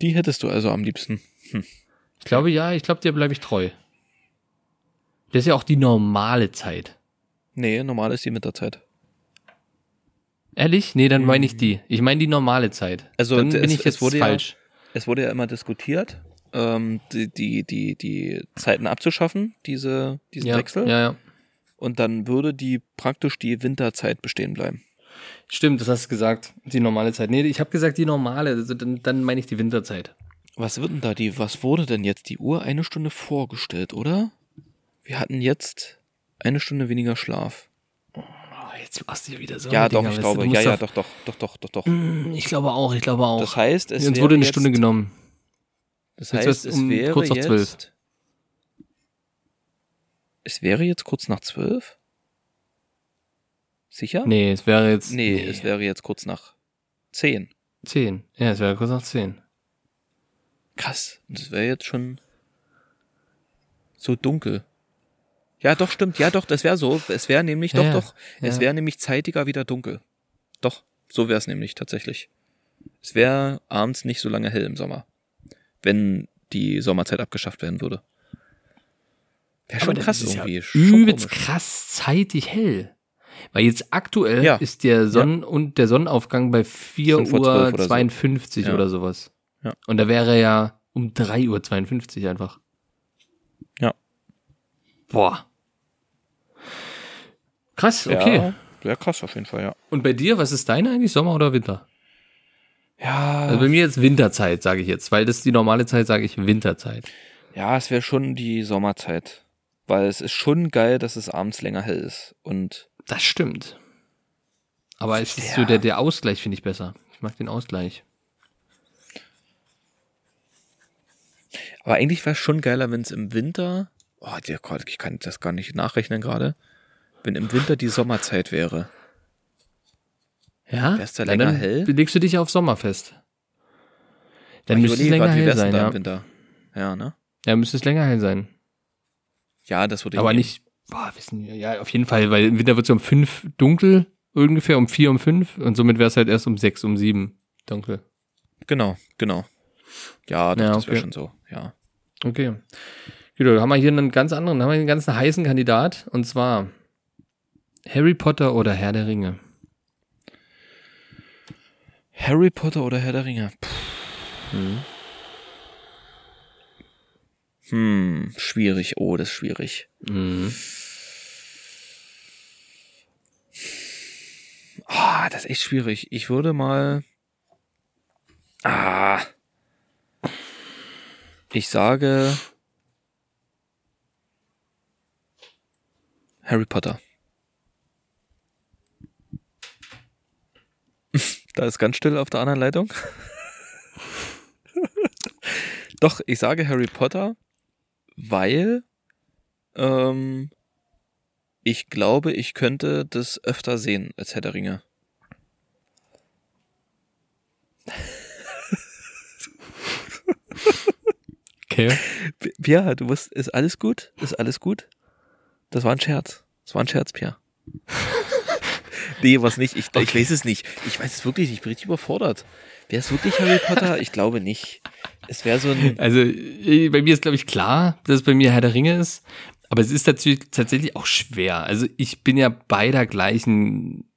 Die hättest du also am liebsten. Ich glaube, ja, ich glaube, der bleibe ich treu. Das ist ja auch die normale Zeit. Nee, normal ist die Winterzeit. Ehrlich? Nee, dann meine ich die. Ich meine die normale Zeit. Also, dann es- bin ich es jetzt wurde ja- falsch. Es wurde ja immer diskutiert, ähm, die, die, die, die Zeiten abzuschaffen, diese, diesen Ja, Wechsel. ja, ja. Und dann würde die praktisch die Winterzeit bestehen bleiben. Stimmt, das hast du gesagt. Die normale Zeit. Nee, ich habe gesagt die normale. Also dann, dann meine ich die Winterzeit. Was wird denn da die, was wurde denn jetzt die Uhr eine Stunde vorgestellt, oder? Wir hatten jetzt eine Stunde weniger Schlaf. Oh, jetzt machst du wieder so. ja, doch, Dinger, ich glaube, ja, ja, doch- doch, doch, doch, doch, doch. Hm, Ich glaube auch, ich glaube auch. Das heißt, es Uns wurde eine Stunde genommen. Das Jetzt heißt, wird's es um wäre kurz nach jetzt, zwölf. Es wäre jetzt kurz nach zwölf? Sicher? Nee, es wäre jetzt. Nee, es wäre jetzt kurz nach zehn. zehn. Ja, es wäre kurz nach zehn. Krass. Es wäre jetzt schon so dunkel. Ja, doch, stimmt. Ja, doch, das wäre so. Es wäre nämlich, Ja, doch, ja. doch. Es Ja. wäre nämlich zeitiger wieder dunkel. Doch, so wäre es nämlich tatsächlich. Es wäre abends nicht so lange hell im Sommer. Wenn die Sommerzeit abgeschafft werden würde. Wäre schon krass ja irgendwie. schon Übelst komisch. krass zeitig hell. Weil jetzt aktuell Ja. ist der Sonnen- und der Sonnenaufgang bei 4 Fünf vor Uhr zwölf oder so. 52 Ja. oder sowas. Ja. Und da wäre er ja um 3 Uhr 52 einfach. Ja. Boah. Krass, okay. Ja, krass auf jeden Fall, ja. Und bei dir, was ist deine eigentlich, Sommer oder Winter? Ja, Also bei mir jetzt Winterzeit, sage ich jetzt, weil das ist die normale Zeit, sage ich Winterzeit. Ja, es wäre schon die Sommerzeit. Weil es ist schon geil, dass es abends länger hell ist. Und Das stimmt. Aber es ist Ja. so der, der Ausgleich finde ich besser. Ich mag den Ausgleich. aber eigentlich wäre es schon geiler, wenn es im Winter. Oh, der Gott, ich kann das gar nicht nachrechnen gerade. Wenn im Winter die Sommerzeit wäre. Ja? Wär's da Na, länger dann hell? legst du dich auf Sommer fest. Dann Ich müsste es länger grad, hell sein, ja. im Winter? Ja, ne? Ja, müsste es länger hell sein. Ja, das würde ich Aber nehmen. nicht, boah, wissen wir, ja, auf jeden Fall, weil im Winter wird es um fünf dunkel, ungefähr um vier, um fünf und somit wäre es halt erst um sechs, um sieben dunkel. Genau, genau. Ja, doch, Ja, das wäre okay. schon so, ja. Okay. Gut, da haben wir hier einen ganz anderen, haben wir einen ganz heißen Kandidat und zwar Harry Potter oder Herr der Ringe. Harry Potter oder Herr der Ringe? Mhm. Hm, schwierig. Oh, das ist schwierig. Mhm. Ah, das ist echt schwierig. Ich würde mal. Ah. Ich sage. Harry Potter. Da ist ganz still auf der anderen Leitung. Doch, ich sage Harry Potter, weil ähm, ich glaube, ich könnte das öfter sehen als Herr der Ringe. Okay. Pierre, du musst, ist alles gut? Ist alles gut? Das war ein Scherz. Das war ein Scherz, Pierre. Nee, was nicht. Ich, ich weiß es nicht. Ich weiß es wirklich nicht. Ich bin richtig überfordert. Wäre es wirklich Harry Potter? Ich glaube nicht. Es wäre so ein. Also äh, bei mir ist, glaube ich, klar, dass es bei mir Herr der Ringe ist. Aber es ist tatsächlich, tatsächlich auch schwer. Also ich bin ja beider gleichen,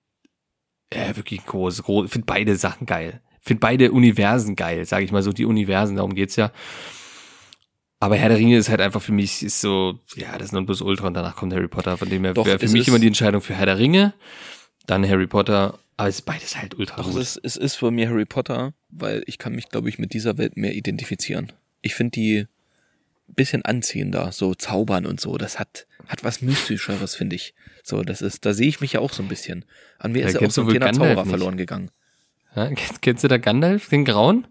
ja, wirklich groß, groß finde beide Sachen geil. Finde beide Universen geil, sage ich mal so, die Universen, darum geht's ja. Aber Herr der Ringe ist halt einfach für mich ist so, ja, das ist Ultra und danach kommt Harry Potter. Von dem her wäre für es mich immer die Entscheidung für Herr der Ringe, dann Harry Potter. Aber es ist beides halt ultra Doch, es gut. ist, es ist für mir Harry Potter, weil ich kann mich, glaube ich, mit dieser Welt mehr identifizieren. Ich finde die ein bisschen anziehender, so zaubern und so. Das hat, hat was Mystischeres, finde ich. So, das ist, da sehe ich mich ja auch so ein bisschen. An mir Ja, ist ja auch so ein wohl kleiner Gandalf Zauberer nicht? verloren gegangen. Ja, kennst, kennst du da Gandalf, den Grauen?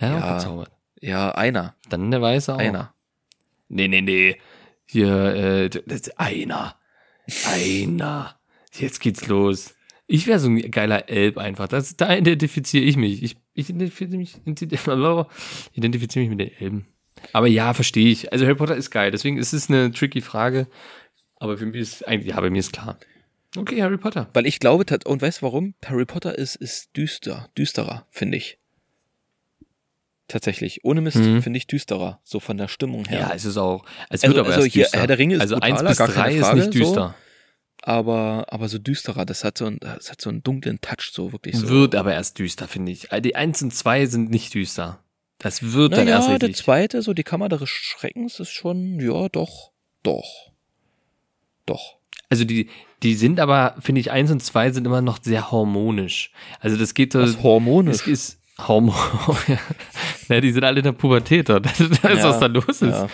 Ja, Ja. gezaubert. Ja, einer. Dann der Weiße auch. Einer. Nee, nee, nee. Hier, äh, das ist einer. Einer. Jetzt geht's los. Ich wäre so ein geiler Elb einfach. Das, da identifiziere ich mich. Ich, ich identifiziere mich, *laughs* identifiziere mich mit den Elben. Aber ja, verstehe ich. Also Harry Potter ist geil. Deswegen ist es eine tricky Frage. Aber für mich ist eigentlich, ja, bei mir ist klar. Okay, Harry Potter. Weil ich glaube, und weißt du warum? Harry Potter ist, ist düster, düsterer, finde ich. Tatsächlich. Ohne Mist Mhm. finde ich düsterer. So von der Stimmung her. Ja, es ist auch. Es Also- wird aber also erst hier, düster. Herr der Ringe ist also brutaler, 1 bis gar keine 3 ist nicht düster. Aber, aber so düsterer. Das hat so, ein, das hat so einen dunklen Touch, so wirklich so. Wird aber erst düster, finde ich. Die 1 und 2 sind nicht düster. Das wird dann erst Naja, der richtig. zweite, so die Kammer des Schreckens ist schon, ja, doch, doch. Doch. Also die, die sind aber, finde ich, 1 und 2 sind immer noch sehr harmonisch. Also das geht so. Das hormonisch. Es ist Hormon. *laughs* ja, die sind alle in der Pubertät. Da *laughs* da ist Ja, was da los ist. ja.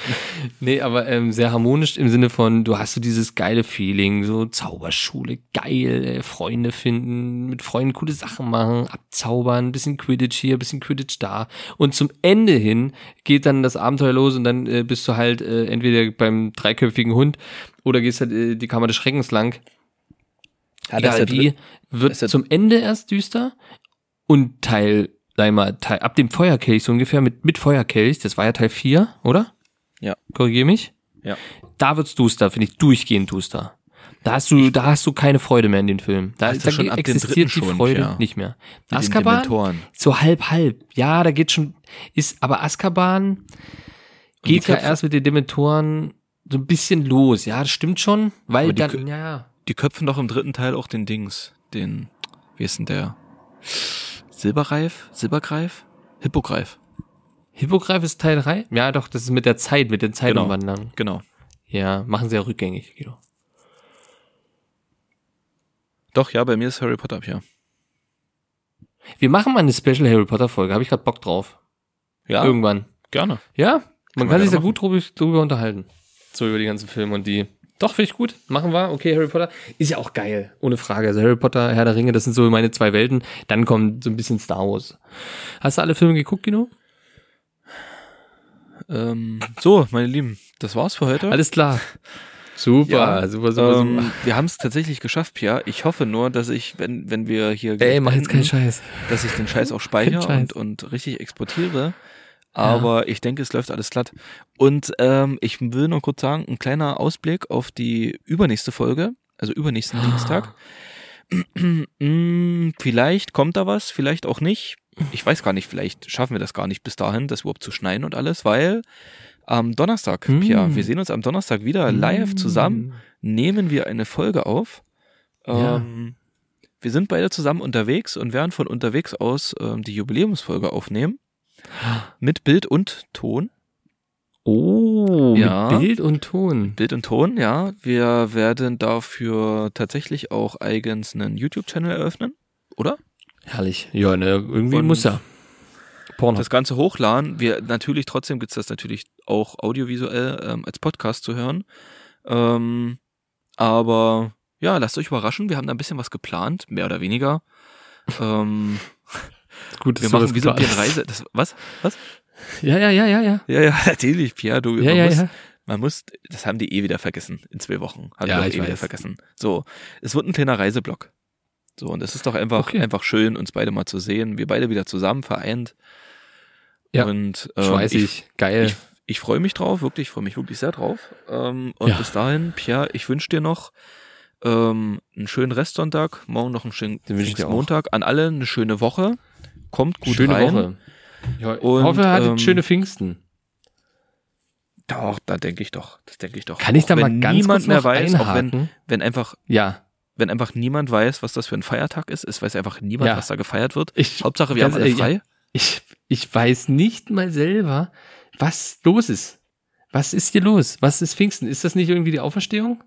Nee, aber ähm, sehr harmonisch im Sinne von, du hast so dieses geile Feeling, so Zauberschule, geil, äh, Freunde finden, mit Freunden coole Sachen machen, abzaubern, bisschen Quidditch hier, bisschen Quidditch da. Und zum Ende hin geht dann das Abenteuer los und dann äh, bist du halt äh, entweder beim dreiköpfigen Hund oder gehst halt äh, die Kammer des Schreckens lang. Ja, das ist Egal wie, wird zum Ende erst düster und Teil, sag ich mal, ab dem Feuerkelch so ungefähr mit, mit Feuerkelch, das war ja Teil 4, oder? Ja. Korrigier mich. Ja. Da wird's duster, finde ich, durchgehend duster. Da hast du, da hast du keine Freude mehr in den Filmen. Da, da schon existiert dritten die schon, Freude ja. nicht mehr. Mit Azkaban, so halb halb. Ja, da geht schon, ist, aber Azkaban geht ja erst mit den Dementoren so ein bisschen los. Ja, das stimmt schon, weil dann, Kö- ja, ja. Die köpfen doch im dritten Teil auch den Dings, den, wie ist denn der? Silberreif? Silbergreif? Hippogreif. Hippogreif ist Teil 3? Ja, doch, das ist mit der Zeit, mit den Genau. Zeitumwandlern. Genau. Ja, machen sie ja rückgängig, Guido. Doch, ja, bei mir ist Harry Potter, ja. Wir machen mal eine Special Harry Potter Folge, habe ich gerade Bock drauf. Ja, Irgendwann. gerne. Ja, man wir kann sich da gut drüber, drüber unterhalten. So über die ganzen Filme und die. Doch, finde ich gut. Machen wir. Okay, Harry Potter. Ist ja auch geil. Ohne Frage. Also Harry Potter, Herr der Ringe, das sind so meine zwei Welten. Dann kommt so ein bisschen Star Wars. Hast du alle Filme geguckt, Guido? Ähm, so, meine Lieben, das war's für heute. Alles klar. Super, Ja, super, super, ähm, super. wir haben es tatsächlich geschafft, Pia. Ich hoffe nur, dass ich, wenn, wenn wir hier Ey, mach jetzt keinen Scheiß. dass ich den Scheiß auch speichere und, und richtig exportiere. Aber ich denke, es läuft alles glatt. Und ähm, ich will nur kurz sagen, ein kleiner Ausblick auf die übernächste Folge, also übernächsten Dienstag. Mm, vielleicht kommt da was, vielleicht auch nicht. Ich weiß gar nicht, vielleicht schaffen wir das gar nicht bis dahin, das überhaupt zu schneiden und alles, weil am Donnerstag, Mm. Pia, wir sehen uns am Donnerstag wieder live zusammen nehmen wir eine Folge auf. Ja. Ähm, Wir sind beide zusammen unterwegs und werden von unterwegs aus ähm, die Jubiläumsfolge aufnehmen. Mit Bild und Ton. Oh, Ja. mit Bild und Ton. Bild und Ton, ja. Wir werden dafür tatsächlich auch eigens einen YouTube-Channel eröffnen, oder? Herrlich. Ja, ne, irgendwie Und muss ja. Porno. Das Ganze hochladen. Wir natürlich, trotzdem gibt's das natürlich auch audiovisuell ähm, als Podcast zu hören. Ähm, aber ja, lasst euch überraschen. Wir haben da ein bisschen was geplant, mehr oder weniger. ähm, *laughs* gut, wir machen wie so eine Reise. Das, was? Was? Ja, ja, ja, ja, ja. Ja, ja, *laughs* natürlich, Pierre. Du, Ja, man, ja, muss, ja. man muss, das haben die eh wieder vergessen in zwei Wochen. Haben Ja, die auch eh wieder vergessen. So, es wird ein kleiner Reiseblock. So, und es ist doch einfach, Okay. einfach schön, uns beide mal zu sehen. Wir beide wieder zusammen vereint. Ja. Und ähm, Schweißig. ich, Geil. ich, ich freue mich drauf, wirklich, ich freue mich wirklich sehr drauf. Ähm, und Ja. bis dahin, Pierre, ich wünsche dir noch ähm, einen schönen Restsonntag, morgen noch einen schönen. Montag. An alle eine schöne Woche. Kommt gut Schöne rein. Woche. Ich ho- Und, hoffe, er hattet ähm, schöne Pfingsten. Doch, da denke ich doch. Das denke ich doch. Kann ich Auch da mal ganz niemand kurz mehr noch weiß, auch wenn, einhaken? wenn einfach, Ja. wenn einfach niemand weiß, was das für ein Feiertag ist, es weiß einfach niemand, Ja. was da gefeiert wird. Ich, Hauptsache, wir haben alle frei. Ich, ich weiß nicht mal selber, was los ist. Was ist hier los? Was ist Pfingsten? Ist das nicht irgendwie die Auferstehung?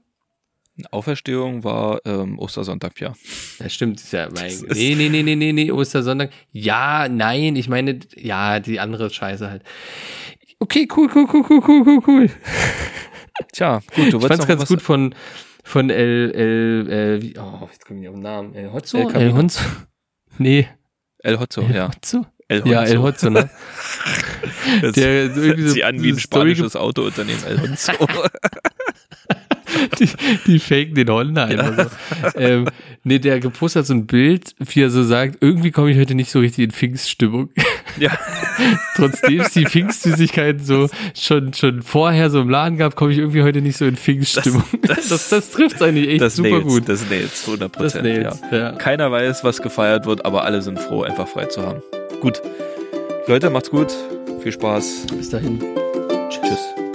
Auferstehung war ähm, Ostersonntag, ja. Ja, stimmt. Ist ja, *laughs* mein, nee, nee, nee, nee, nee, nee, Ostersonntag. Ja, nein, ich meine, ja, die andere Scheiße halt. Okay, cool, cool, cool, cool, cool, cool, cool. *laughs* Tja, gut, du Ich fand's ganz gut von, von El, El, äh, wie, oh, jetzt komme ich auf den Namen. El Hotzo? El El? Honzo? Nee. El Hotzo, El ja. Hotzo? El Ja, El Hotzo, ne? *laughs* Das Der irgendwie so sich an wie ein spanisches Autounternehmen, El Hotzo. Die, die faken den Honda einfach so. Ähm, nee, der gepostet hat so ein Bild, wie er so sagt, irgendwie komme ich heute nicht so richtig in Pfingststimmung. ja, *laughs* Trotzdem es die Pfingstsüßigkeiten so schon, schon vorher so im Laden gab, komme ich irgendwie heute nicht so in Pfingststimmung. Das, das, das, trifft eigentlich echt das super nails, gut. Das nails, 100 Das Prozent. nails, ja. ja. Keiner weiß, was gefeiert wird, aber alle sind froh, einfach frei zu haben. Gut. Leute, macht's gut. Viel Spaß. Bis dahin. Tschüss.